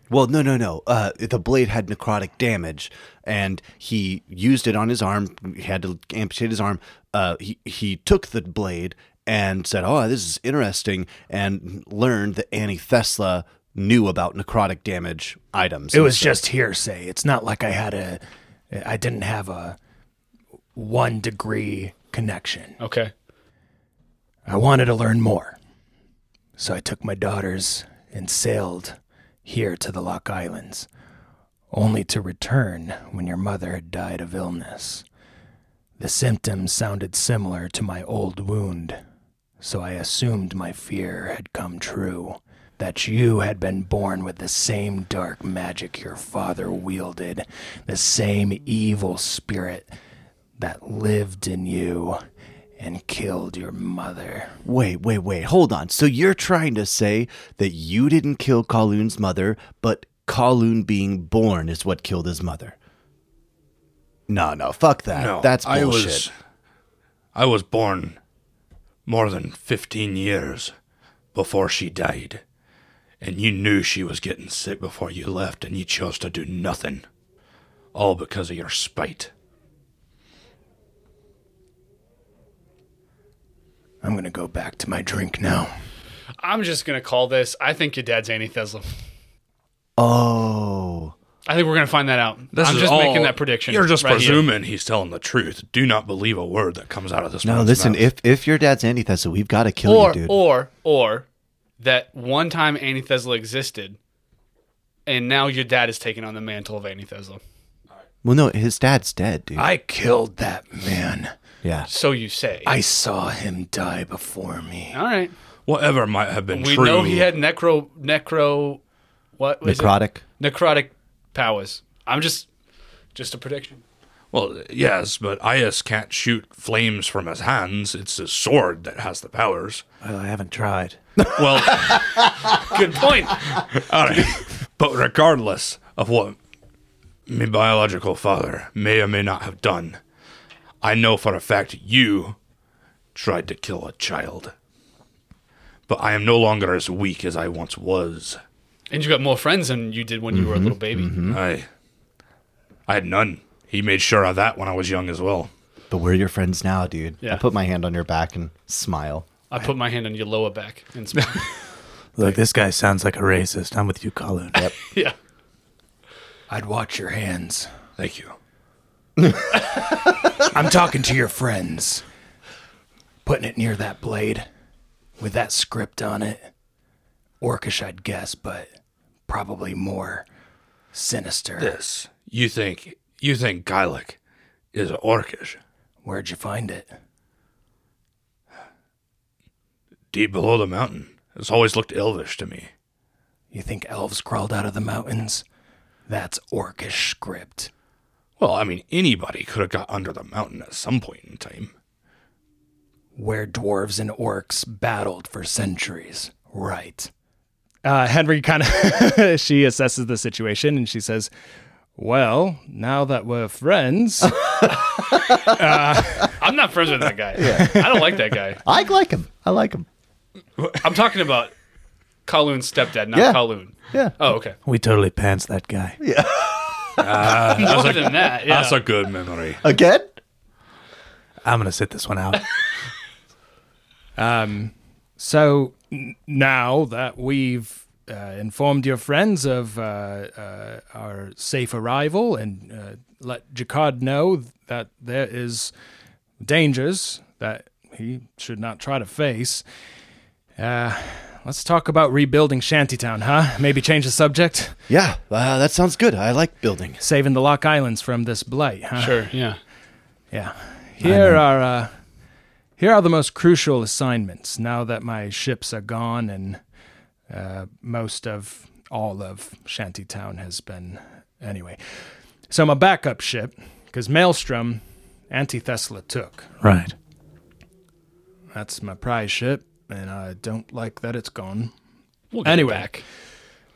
Well, no, no, no. Uh, the blade had necrotic damage, and he used it on his arm. He had to amputate his arm. Uh, he he took the blade and said, "Oh, this is interesting," and learned that Antithesla knew about necrotic damage items. It was And so- just hearsay. It's not like I had a, I didn't have a one degree connection. Okay. I wanted to learn more. So I took my daughters and sailed here to the Lock Islands, only to return when your mother had died of illness. The symptoms sounded similar to my old wound, so I assumed my fear had come true. That you had been born with the same dark magic your father wielded, the same evil spirit that lived in you and killed your mother. Wait, wait, wait. Hold on. So you're trying to say that you didn't kill Kowloon's mother, but Kowloon being born is what killed his mother? No, no. Fuck that. No, That's I bullshit. was, I was born more than 15 years before she died. And you knew she was getting sick before you left, and you chose to do nothing. All because of your spite. I'm gonna go back to my drink now. I'm just gonna call this. I think your dad's Antithesla. Oh. I think we're gonna find that out. This I'm just all- making that prediction. You're just right here. presuming he's telling the truth. Do not believe a word that comes out of this No, man's listen, mouth. if if your dad's Antithesla, we've got to kill or you, dude. or or that one time Antithesla existed, and now your dad is taking on the mantle of Antithesla. well, no, his dad's dead, dude. I killed that man. Yeah. So you say. I saw him die before me. All right. whatever might have been We true. know he had necro necro what was Necrotic. it? necrotic powers. I'm just just a prediction. Well, yes, but Ias can't shoot flames from his hands. It's his sword that has the powers. Well, I haven't tried. Well, Good point. all right. But regardless of what my biological father may or may not have done, I know for a fact you tried to kill a child. But I am no longer as weak as I once was. and you got more friends than you did when you were a little mm-hmm. baby. Mm-hmm. I I had none. He made sure of that when I was young as well. But we're your friends now, dude. Yeah. I put my hand on your back and smile. I put my hand on your lower back and smile. Look, this guy sounds like a racist. I'm with you, Colin. Yep. yeah. I'd watch your hands. Thank you. I'm talking to your friends. Putting it near that blade with that script on it. Orcish, I'd guess, but probably more sinister. This. You think you think Gaelic is orcish. Where'd you find it? Deep below the mountain. It's always looked elvish to me. You think elves crawled out of the mountains? That's orcish script. Well, I mean, anybody could have got under the mountain at some point in time. Where dwarves and orcs battled for centuries. Right. Uh, Henry kind of she assesses the situation and she says, "Well, now that we're friends, I'm not friends with that guy. I don't like that guy. I like him. I like him. I'm talking about Kowloon's stepdad, not Yeah. Kowloon. Yeah. Oh, okay. We totally pants that guy. More than that. Yeah. That's a good memory. Again? I'm gonna sit this one out. Um, so n- now that we've uh, informed your friends of uh, uh, our safe arrival and uh, let Jacquard know that there is dangers that he should not try to face, uh, let's talk about rebuilding Shantytown, huh? Maybe change the subject? Yeah, uh, that sounds good. I like building. Saving the Lock Islands from this blight, huh? sure. Yeah. Yeah. Here are uh, here are the most crucial assignments. Now that my ships are gone and uh, most of all of Shantytown has been anyway. So my backup ship, because Maelstrom, Anti-Thesla took. right. That's my prize ship, and I don't like that it's gone. We'll Anyway. back.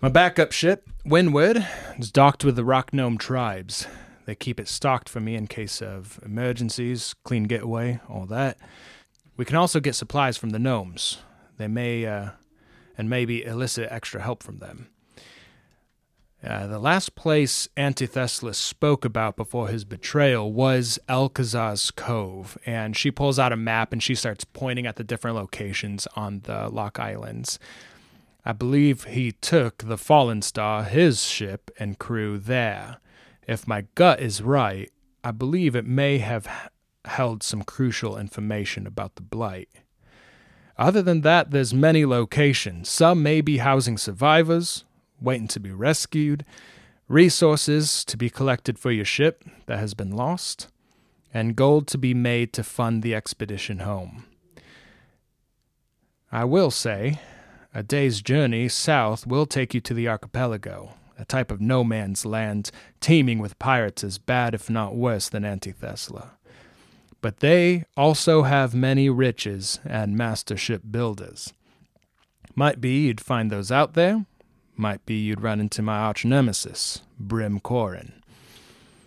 My backup ship, Windward, is docked with the Rock Gnome tribes. They keep it stocked for me in case of emergencies, clean getaway, all that. We can also get supplies from the gnomes. They may, uh, and maybe elicit extra help from them. Uh, the last place Antithesla spoke about before his betrayal was Alcazar's Cove, and she pulls out a map and she starts pointing at the different locations on the Lock Islands. I believe he took the Fallen Star, his ship, and crew there. If my gut is right, I believe it may have held some crucial information about the Blight. Other than that, there's many locations. Some may be housing survivors, waiting to be rescued, resources to be collected for your ship that has been lost, and gold to be made to fund the expedition home. I will say, a day's journey south will take you to the archipelago, a type of no man's land teeming with pirates as bad, if not worse, than Antithesla. But they also have many riches and master ship builders. Might be you'd find those out there, might be you'd run into my arch nemesis, Brim Corin.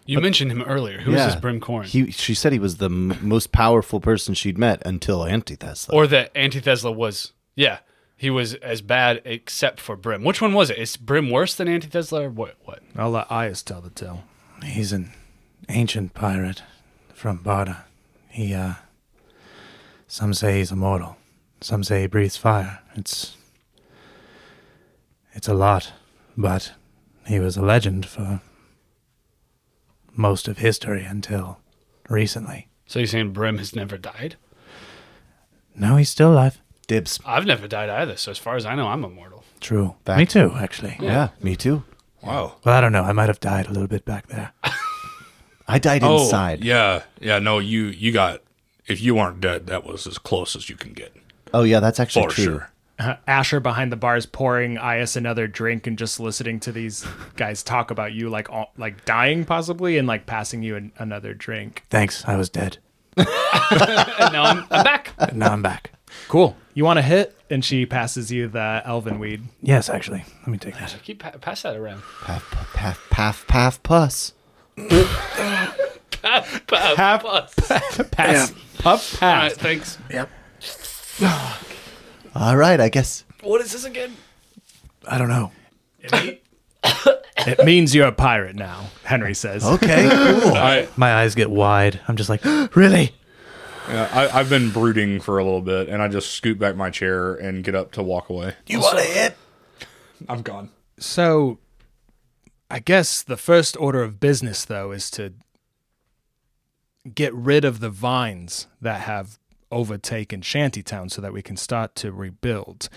You mentioned him earlier. Who is Yeah. this Brim Corin? He, she said he was the m- most powerful person she'd met until Antithesla. or that Antithesla was, yeah, he was as bad except for Brim. Which one was it? Is Brim worse than Antithesla or what? What? I'll let Ias tell the tale. He's an ancient pirate from Barda. He, uh, some say he's immortal. Some say he breathes fire. It's, it's a lot, but he was a legend for most of history until recently. So you're saying Brim has never died? No, he's still alive. Dibs. I've never died either. So as far as I know, I'm immortal. True. Back- Me too, actually. Yeah, me too. Wow. Well, I don't know. I might have died a little bit back there. I died Oh, inside. yeah, yeah. No, you you got. If you weren't dead, that was as close as you can get Oh, yeah, that's actually for true. sure. Asher behind the bars pouring Ias another drink and just listening to these guys talk about you like all, like dying possibly and like passing you an, another drink. Thanks. I was dead. And now I'm, I'm back. And now I'm back. Cool. You want to hit? And she passes you the elven weed. Yes, actually. Let me take that. Keep pa- pass that around. Path, path, path, path, puss. Half us. Pass. Up. Pass. All right, thanks. All right, I guess. What is this again? I don't know. It means you're a pirate now. Henry says. Okay, cool. I, My eyes get wide. I'm just like, really? yeah, I I've been brooding for a little bit, and I just scoot back my chair and get up to walk away. You want to hit? I'm gone. So, I guess the first order of business, though, is to get rid of the vines that have overtaken Shantytown so that we can start to rebuild.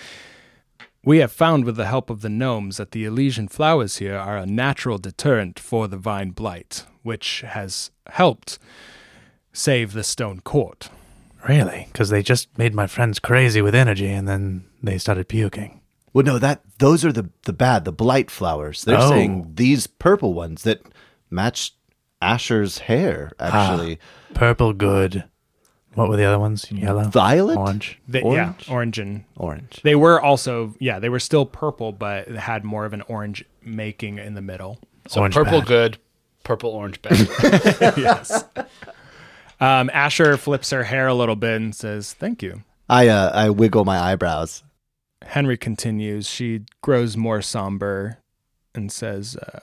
We have found, with the help of the gnomes, that the Elysian flowers here are a natural deterrent for the vine blight, which has helped save the stone court. Really? Because they just made my friends crazy with energy and then they started puking. Well, no, that those are the the bad, the blight flowers. They're Oh. saying these purple ones that match Asher's hair. Ah, actually, Purple, good. What were the other ones? Yellow? Violet? Orange? They, Orange? Yeah, orange and orange. They were also, yeah, they were still purple, but it had more of an orange making in the middle. So Orange purple bad. good, purple orange bad. yes. Um, Asher flips her hair a little bit and says, "Thank you." I uh, I wiggle my eyebrows. Henry continues. She grows more somber and says, uh,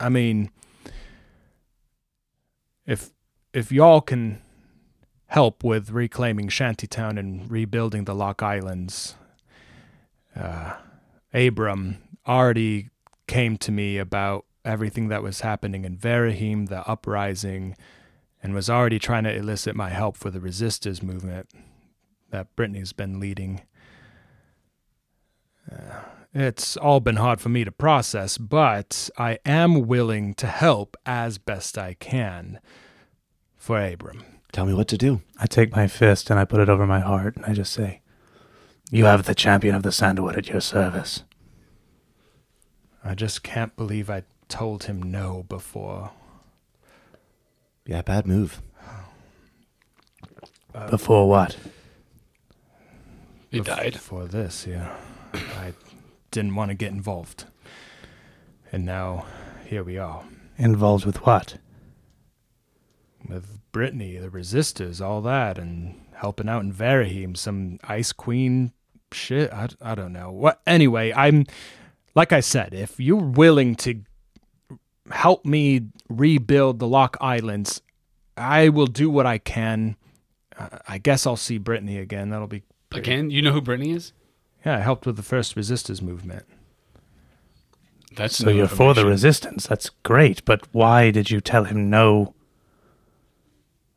"I mean, if if y'all can help with reclaiming Shantytown and rebuilding the Lock Islands, uh, Abram already came to me about everything that was happening in Verahim, the uprising, and was already trying to elicit my help for the resistors movement that Brittany's been leading." It's all been hard for me to process, but I am willing to help as best I can for Abram. Tell me what to do. I take my fist and I put it over my heart and I just say, You have the champion of the sandalwood at your service. I just can't believe I told him no before. Yeah, bad move. Uh, before what? he died. Before this, yeah. I didn't want to get involved. And now here we are. Involved with what? With Brittany, the resistors, all that, and helping out in Verahim, some Ice Queen shit. I, I don't know. What anyway, I'm like I said, if you're willing to help me rebuild the Lock Islands, I will do what I can. Uh, I guess I'll see Brittany again. That'll be pretty- Again, you know who Brittany is? Yeah, I helped with the first resistors movement. That's So new you're for the resistance. That's great. But why did you tell him no?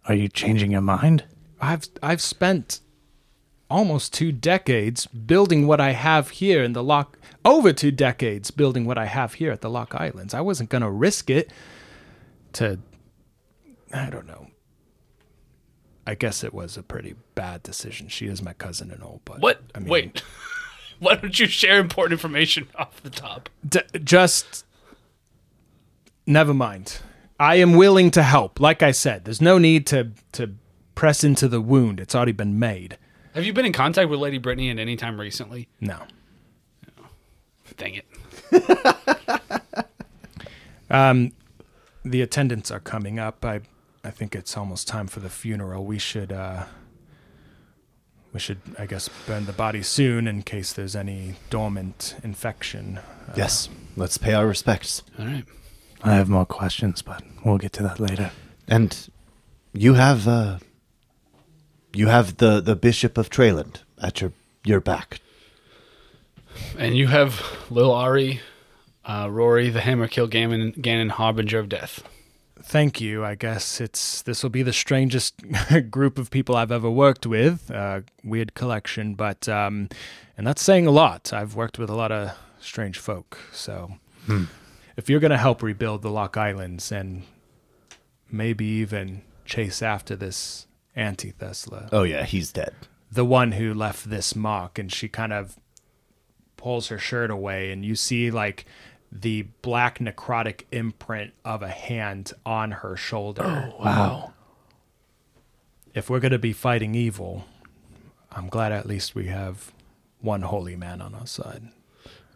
Are you changing your mind? I've I've spent almost two decades building what I have here in the Lock over two decades building what I have here at the Lock Islands. I wasn't gonna risk it to I don't know. I guess it was a pretty bad decision. She is my cousin and all, but What? I mean, Wait. Why don't you share important information off the top? D- just never mind. I am willing to help. Like I said, there's no need to to press into the wound. It's already been made. Have you been in contact with Lady Brittany at any time recently? No. Dang it. um, the attendants are coming up. I I think it's almost time for the funeral. We should uh we should I guess burn the body soon in case there's any dormant infection. Yes, let's pay our respects. All right. I have more questions, but we'll get to that later. And you have uh you have the the Bishop of Trayland at your your back. And you have Lil Ari, uh, Rory, the Hammer Kill Gammon, Ganon, Harbinger of Death. Thank you. I guess it's this will be the strangest group of people I've ever worked with. Uh, weird collection, but um, and that's saying a lot. I've worked with a lot of strange folk. So, if you're gonna help rebuild the Lock Islands and maybe even chase after this anti-Thesla, Oh yeah, he's dead. the one who left this mark, and she kind of pulls her shirt away, and you see like the black necrotic imprint of a hand on her shoulder. Oh, wow. If we're going to be fighting evil, I'm glad at least we have one holy man on our side.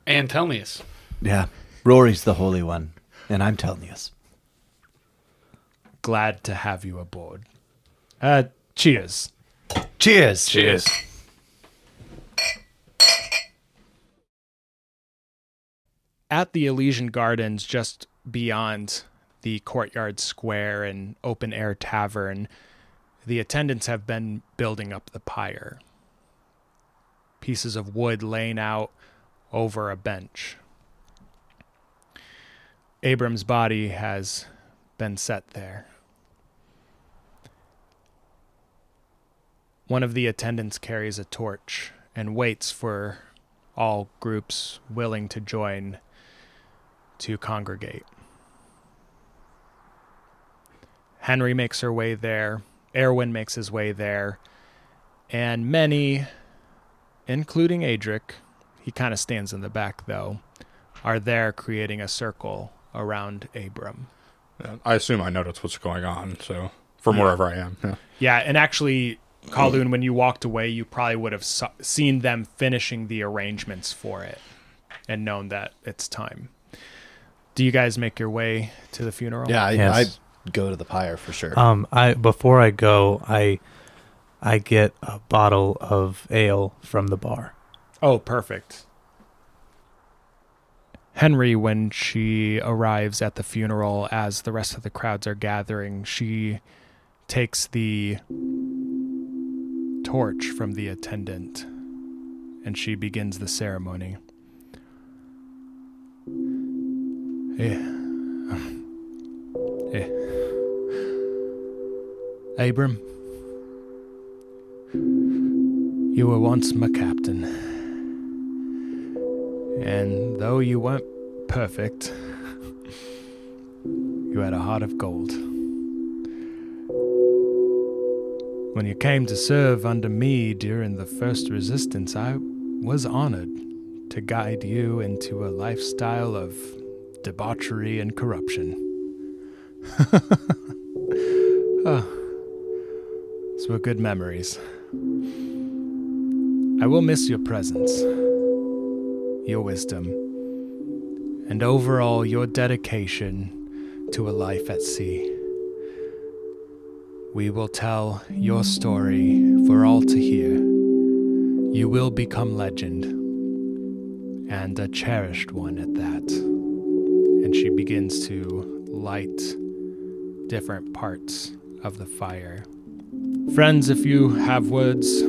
And Telnius. Yeah. Rory's the holy one, and I'm Telnius. Glad to have you aboard. Uh, cheers. Cheers. Cheers. at the Elysian Gardens, just beyond the courtyard square and open air tavern, the attendants have been building up the pyre. Pieces of wood laying out over a bench. Abram's body has been set there. One of the attendants carries a torch and waits for all groups willing to join to congregate. Henry makes her way there. Erwin makes his way there. And many, including Adric, he kind of stands in the back though, are there creating a circle around Abram. I assume I noticed what's going on, so from wherever I am. Yeah. Yeah, and actually, Kowloon, when you walked away, you probably would have so- seen them finishing the arrangements for it and known that it's time. Do you guys make your way to the funeral? Yeah, I, Yes. I go to the pyre for sure. Um, I before I go, I I get a bottle of ale from the bar. Oh, perfect. Henry, when she arrives at the funeral, as the rest of the crowds are gathering, she takes the torch from the attendant and she begins the ceremony. Yeah. Yeah. Abram, you were once my captain. And though you weren't perfect, you had a heart of gold. When you came to serve under me during the first resistance, I was honored to guide you into a lifestyle of debauchery and corruption. oh, these were good memories. I will miss your presence your wisdom, and overall your dedication to a life at sea. We will tell your story for all to hear. You will become legend, and a cherished one at that. And she begins to light different parts of the fire. Friends, if you have words,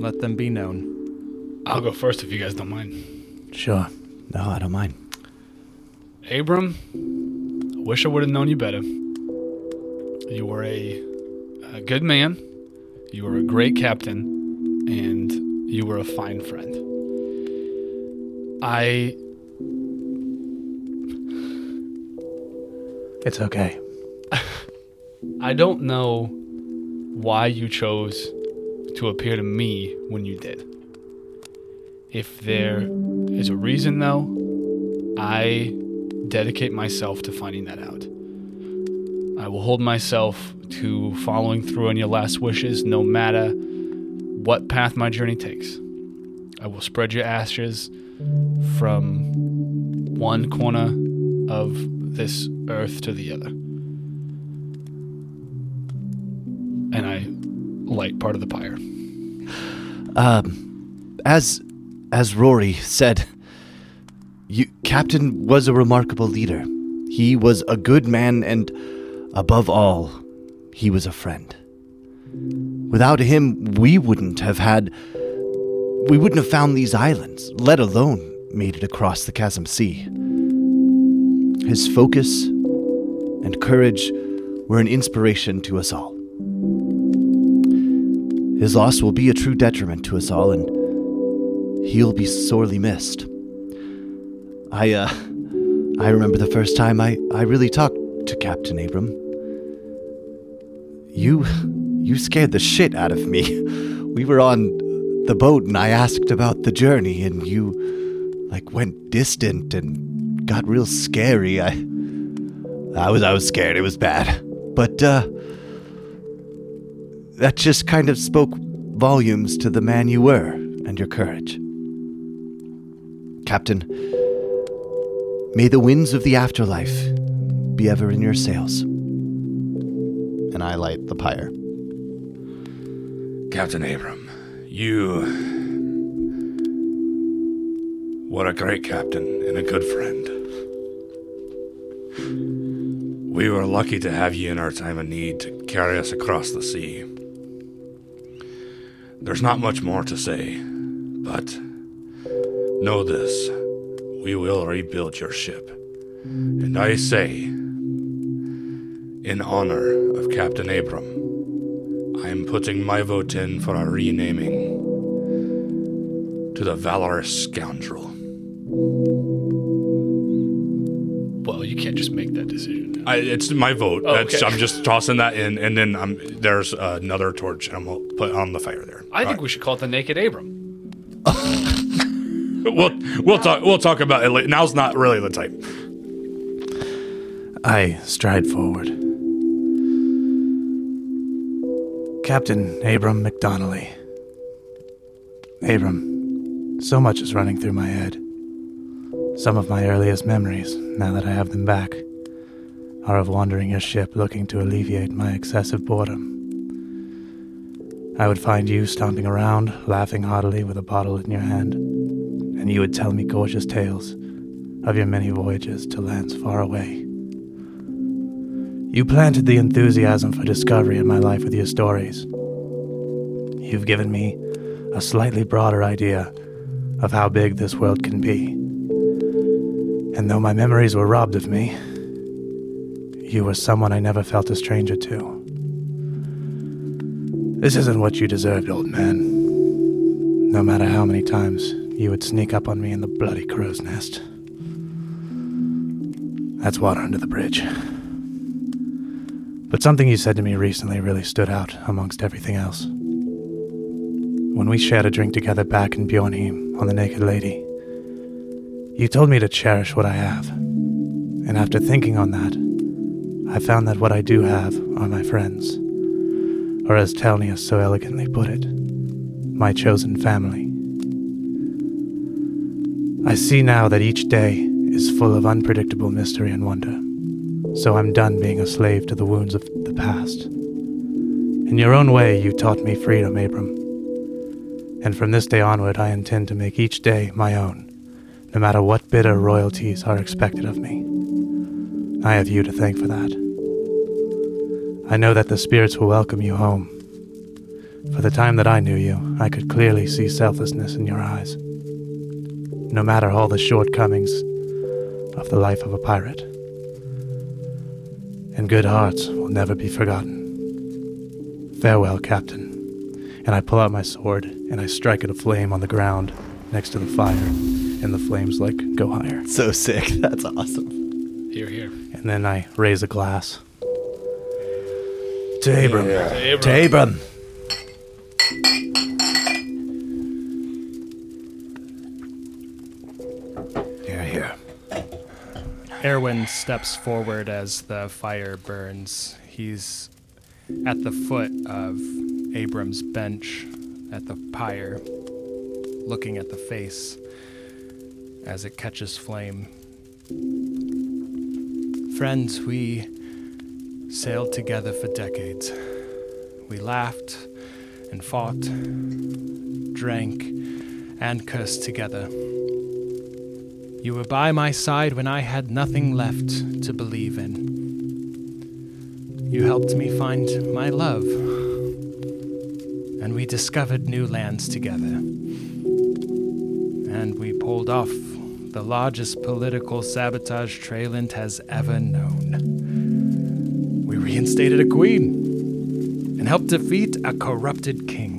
let them be known. I'll go first if you guys don't mind. Sure. No, I don't mind. Abram, I wish I would have known you better. You were a, a good man, you were a great captain, and you were a fine friend. I It's okay. I don't know why you chose to appear to me when you did. If there is a reason, though, I dedicate myself to finding that out. I will hold myself to following through on your last wishes no matter what path my journey takes. I will spread your ashes from one corner of this earth to the other. And I light part of the pyre. Um, as as Rory said, you Captain was a remarkable leader. He was a good man, and above all, he was a friend. Without him, we wouldn't have had. We wouldn't have found these islands, let alone made it across the Chasm Sea. His focus and courage were an inspiration to us all. His loss will be a true detriment to us all, and he'll be sorely missed. I, uh, I remember the first time I, I really talked to Captain Abram. You, you scared the shit out of me. We were on the boat and I asked about the journey and you, like, went distant and got real scary. I, I was, I was scared. It was bad. But, uh, that just kind of spoke volumes to the man you were and your courage. Captain, may the winds of the afterlife be ever in your sails. And I light the pyre. Captain Abram, you. What a great captain and a good friend. We were lucky to have you in our time of need to carry us across the sea. There's not much more to say, but know this we will rebuild your ship. And I say, in honor of Captain Abram, I am putting my vote in for a renaming to the valorous scoundrel. Well, you can't just make that decision. I, it's my vote. Oh, That's, Okay. I'm just tossing that in, and then I'm, there's another torch, and I'm gonna put on the fire there. I think we should call it the Naked Abram. we'll we'll talk we'll talk about it later. Now's not really the time. I stride forward. Captain Abram McDonnelly. Abram, so much is running through my head. Some of my earliest memories, now that I have them back, are of wandering your ship looking to alleviate my excessive boredom. I would find you stomping around, laughing heartily with a bottle in your hand, and you would tell me gorgeous tales of your many voyages to lands far away. You planted the enthusiasm for discovery in my life with your stories. You've given me a slightly broader idea of how big this world can be. And though my memories were robbed of me, you were someone I never felt a stranger to. This isn't what you deserved, old man. No matter how many times you would sneak up on me in the bloody crow's nest. That's water under the bridge. But something you said to me recently really stood out amongst everything else. When we shared a drink together back in Bjornheim on the Naked Lady, you told me to cherish what I have. And after thinking on that, I found that what I do have are my friends. Or as Telnius so elegantly put it, my chosen family. I see now that each day is full of unpredictable mystery and wonder. So I'm done being a slave to the wounds of the past. In your own way, you taught me freedom, Abram. And from this day onward, I intend to make each day my own, no matter what bitter royalties are expected of me. I have you to thank for that. I know that the spirits will welcome you home. For the time that I knew you, I could clearly see selflessness in your eyes. No matter all the shortcomings of the life of a pirate. And good hearts will never be forgotten. Farewell, Captain. And I pull out my sword and I strike at a flame on the ground next to the fire, and the flames like go higher. So sick. That's awesome. Here, here. And then I raise a glass. To Abram. Hey, To Abram. Here, Erwin steps forward as the fire burns. He's at the foot of Abram's bench at the pyre, looking at the face as it catches flame. Friends, we sailed together for decades. We laughed and fought, drank, and cursed together. You were by my side when I had nothing left to believe in. You helped me find my love. And we discovered new lands together. And we pulled off the largest political sabotage Trayland has ever known. We reinstated a queen and helped defeat a corrupted king.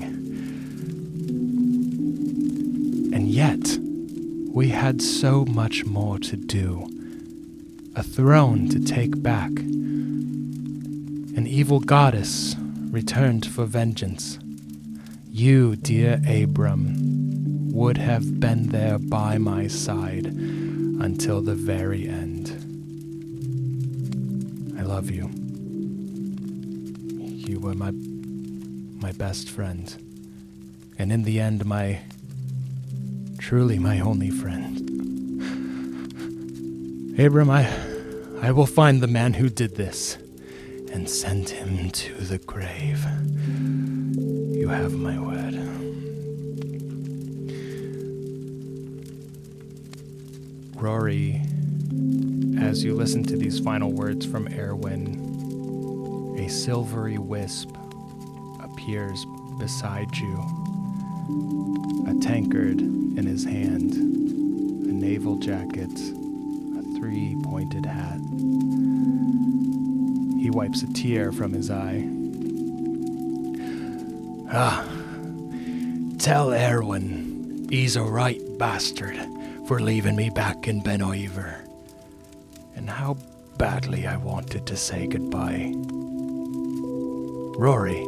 Had so much more to do. A throne to take back. An evil goddess returned for vengeance. You, dear Abram, would have been there by my side until the very end. I love you. You were my my best friend. And in the end my truly my only friend. Abram, I I will find the man who did this and send him to the grave. You have my word. Rory, as you listen to these final words from Erwin, a silvery wisp appears beside you. A tankard in his hand, a naval jacket, a three pointed hat. He wipes a tear from his eye. Ah, tell Erwin he's a right bastard for leaving me back in Ben Iver. And how badly I wanted to say goodbye. Rory,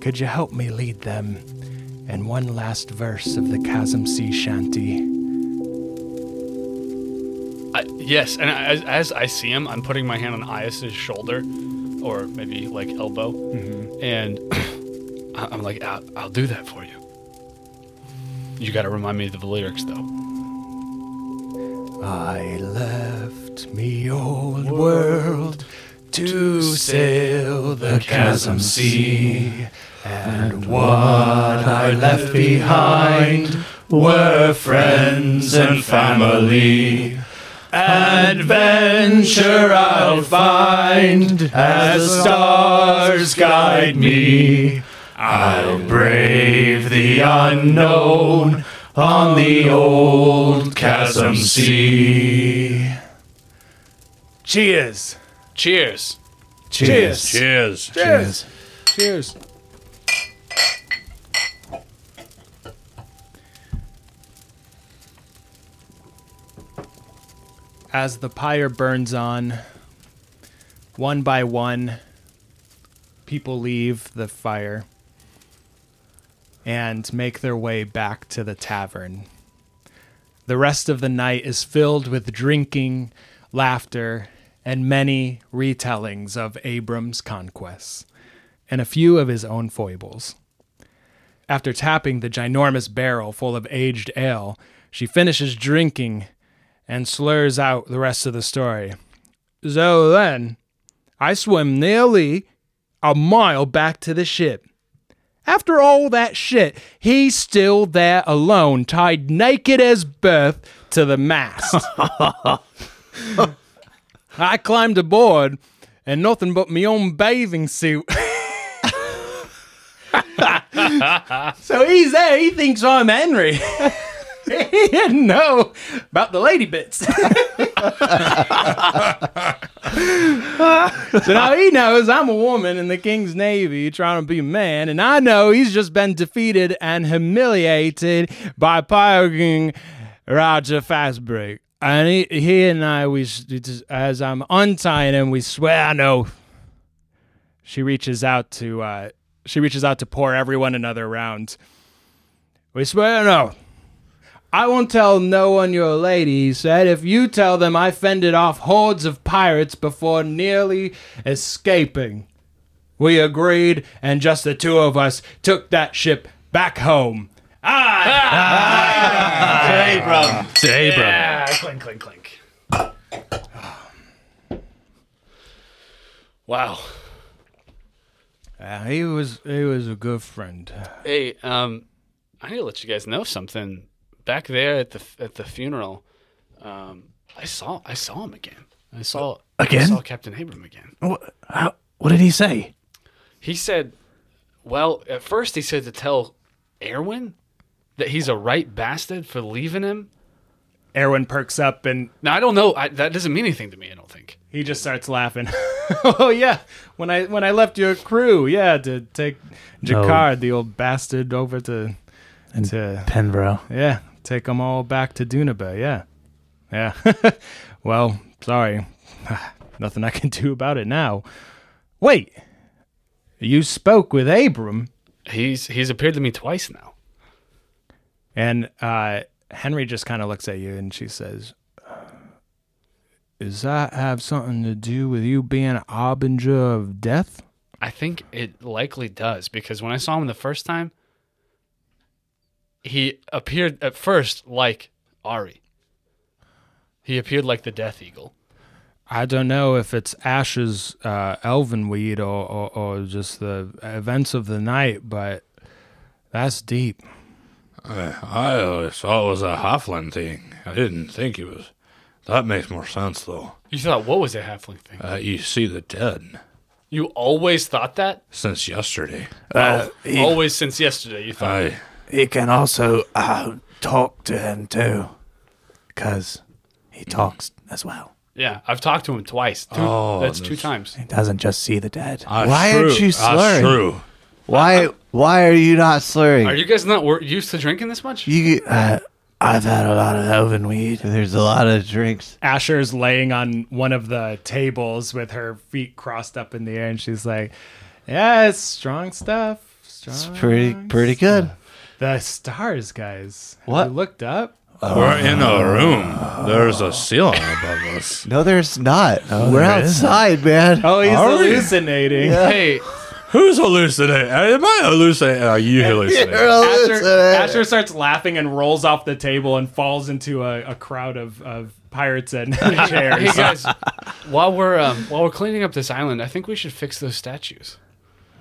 could you help me lead them in one last verse of the Chasm Sea shanty? I, yes, and as, as I see him, I'm putting my hand on Ias's shoulder, or maybe like elbow, mm-hmm. and I- I'm like, I'll, I'll do that for you. You got to remind me of the lyrics, though. I left me old world to sail the chasm sea, and what I left behind were friends and family. Adventure I'll find as the stars guide me. I'll brave the unknown on the old chasm sea. Cheers! Cheers. Cheers! Cheers. Cheers! Cheers. As the pyre burns on, one by one, people leave the fire and make their way back to the tavern. The rest of the night is filled with drinking, laughter, and many retellings of Abram's conquests and a few of his own foibles. After tapping the ginormous barrel full of aged ale, she finishes drinking and slurs out the rest of the story. So then, I swim nearly a mile back to the ship, After all that shit, he's still there alone, tied naked as birth to the mast. I climbed aboard, and nothing but my own bathing suit. so he's there. He thinks I'm Henry. he didn't know about the lady bits. so now he knows I'm a woman in the King's Navy trying to be a man, and I know he's just been defeated and humiliated by Pirate King Roger Fastbreak. And he, he and I, we as I'm untying him, we swear an oath. She reaches out to uh, she reaches out to pour everyone another round. We swear an oath. I won't tell no one you're a lady, he said. If you tell them I fended off hordes of pirates before nearly escaping. We agreed, and just the two of us took that ship back home. Hey, bro. Say, bro. Yeah, clink, clink, clink. Wow. Uh, he was he was a good friend. Hey, um, I need to let you guys know something. Back there at the at the funeral, um, I saw I saw him again. I saw Again? I saw Captain Abram again. What, how, what did he say? He said, well, at first he said to tell Erwin that he's a right bastard for leaving him. Erwin perks up and Now I don't know. I, that doesn't mean anything to me. I don't think. he just starts laughing. oh yeah, when I when I left your crew, yeah, to take oh. Jacquard, the old bastard, over to to Penbro. yeah, take them all back to Dunaba. Yeah, yeah. well, sorry, nothing I can do about it now. Wait, you spoke with Abram, He's he's appeared to me twice now. And uh, Henry just kind of looks at you, and she says. Does that have something to do with you being an harbinger of death? I think it likely does because when I saw him the first time, he appeared at first like Ari. He appeared like the Death Eagle. I don't know if it's Ash's uh, elven weed or, or, or just the events of the night, but that's deep. Uh, I always thought it was a halfling thing. I didn't think it was. That makes more sense, though. You thought, what was a halfling thing? Uh, you see the dead You always thought that? since yesterday. Uh, he, Always since yesterday, you thought. I he can also uh, talk to him too, because he talks as well. yeah, I've talked to him twice. Two, Oh, that's two that's- times. He doesn't just see the dead. That's Why true. aren't you That's slurring? true. Why? Why are you not slurring? Are you guys not wor- used to drinking this much? You, Uh, I've had a lot of elven weed. there's a lot of drinks. Asher's laying on one of the tables with her feet crossed up in the air, and she's like, "Yeah, it's strong stuff. Strong It's pretty, pretty good. The stars, guys. Have What? you looked up? We're in a room. There's a ceiling above us. No, there's not. We're there isn't. outside, man. Oh, he's Are we? hallucinating. Hey, Who's hallucinating? Am I hallucinating? Are you hallucinating? You're Asher. Asher starts laughing and rolls off the table and falls into a, a crowd of, of pirates and chairs. hey guys, while we're um, while we're cleaning up this island, I think we should fix those statues.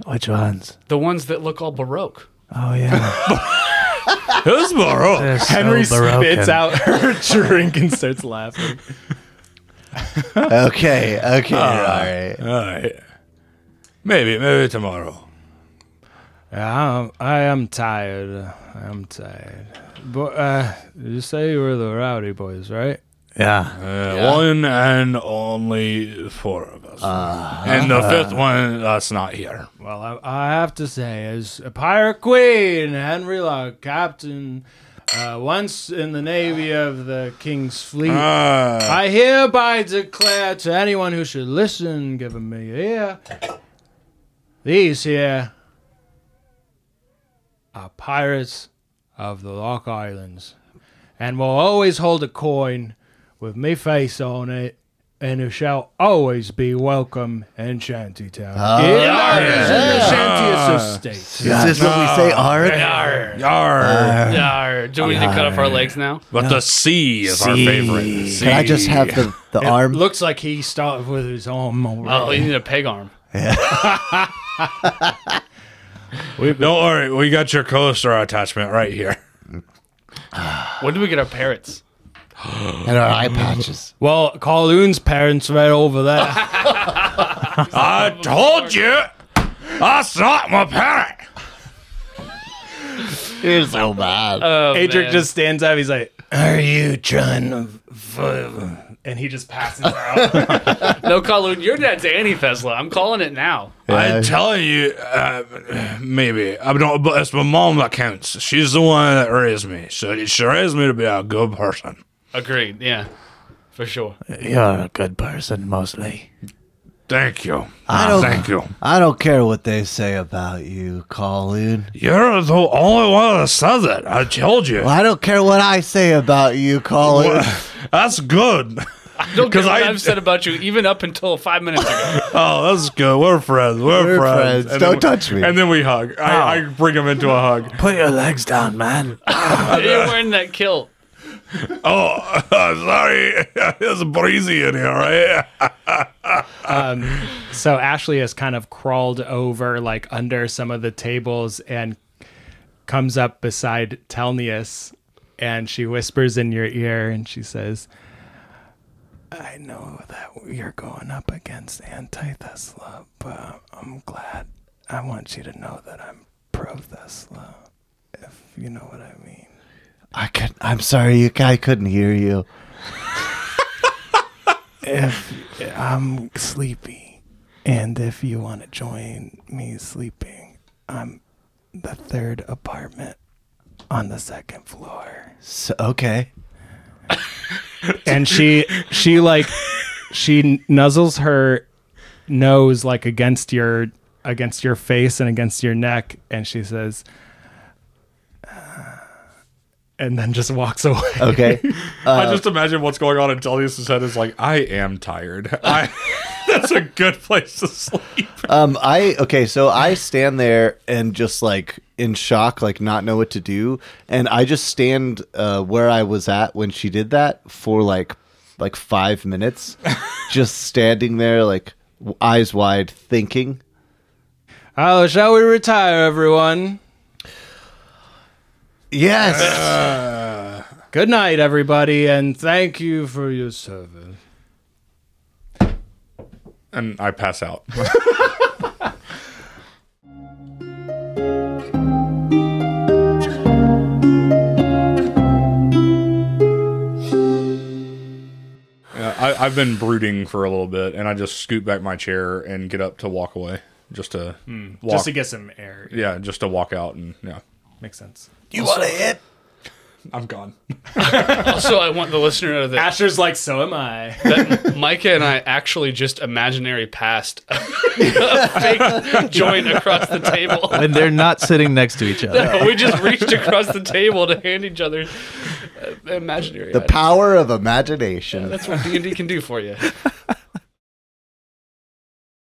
Which ones? The ones that look all baroque. Oh yeah. Who's Baroque? They're so Henry Baroque spits and- out her drink and starts laughing. Okay, okay, all right. All right. Maybe, maybe tomorrow. Yeah, I'm, I am tired. I am tired. But uh, you say you were the rowdy boys, right? Yeah. Uh, One and only four of us. and the fifth one that's not here. Well, I, I have to say, as a pirate queen, Henry Locke, captain, uh, once in the navy of the king's fleet, Uh, I hereby declare to anyone who should listen, giving me ear, these here are pirates of the Lock Islands, and will always hold a coin with me face on it, and who shall always be welcome in Shantytown. Ah. in our shantiest estate. Is this what we say? Arg? Yar, yar. yar. Do we need to cut off our legs now? But the sea is our Sea. favorite. Can I just have the, the It arm? looks like he started with his arm Oh, already. you need a peg arm. Don't worry, we got your coaster attachment right here. When do we get our parrots? And our eye patches. Well, Kowloon's parents right over there. I told you. That's not my parrot. You're so bad. Oh, Adric man. just stands up. He's like, Are you trying to. F- and he just passes out. no, Colin, your dad's Antithesla. I'm calling it now. I'm telling you, uh, maybe I don't. But it's my mom that counts. She's the one that raised me, so she raised me to be a good person. Agreed. Yeah, for sure. You're a good person, mostly. Thank you. I don't- Thank you. I don't care what they say about you, Colin. You're the only one that says it. I told you. Well, I don't care what I say about you, Colin. That's good. I don't get what I- I've said about you, even up until five minutes ago. Oh, that's good. We're friends. We're, We're friends. friends. And Don't then we- touch me. And then we hug. I, I bring him into a hug. Put your legs down, man. You're wearing that kilt. Oh, sorry. It's breezy in here, right? Um, so Ashley has kind of crawled over, like under some of the tables, and comes up beside Telnius, and she whispers in your ear, and she says, "I know that you're going up against anti-Thesla, but I'm glad. I want you to know that I'm pro-Thesla, if you know what I mean." I could. I'm sorry, you. I couldn't hear you. if I'm sleepy and if you want to join me sleeping, I'm the third apartment on the second floor. So, okay. And she she like she nuzzles her nose like against your against your face and against your neck and she says and then just walks away. Okay. I just imagine what's going on in Telnius' head is like, I am tired. I, that's a good place to sleep. Um, I okay, so I stand there and just like in shock, like not know what to do, and I just stand uh, where I was at when she did that for like like five minutes, just standing there, like eyes wide, thinking. Oh, shall we retire everyone? Yes. Good night everybody and thank you for your service. And I pass out. I, I've been brooding for a little bit, and I just scoot back my chair and get up to walk away, just to hmm. walk. Just to get some air. yeah, just to walk out, and yeah, Makes sense. You want to hit? I'm gone. Also, I want the listener to know that, Asher's like, so am I. that Micah and I actually just imaginary passed a fake joint across the table. And they're not sitting next to each other. we just reached across the table to hand each other uh, imaginary. The items. power of imagination. That's what D and D can do for you.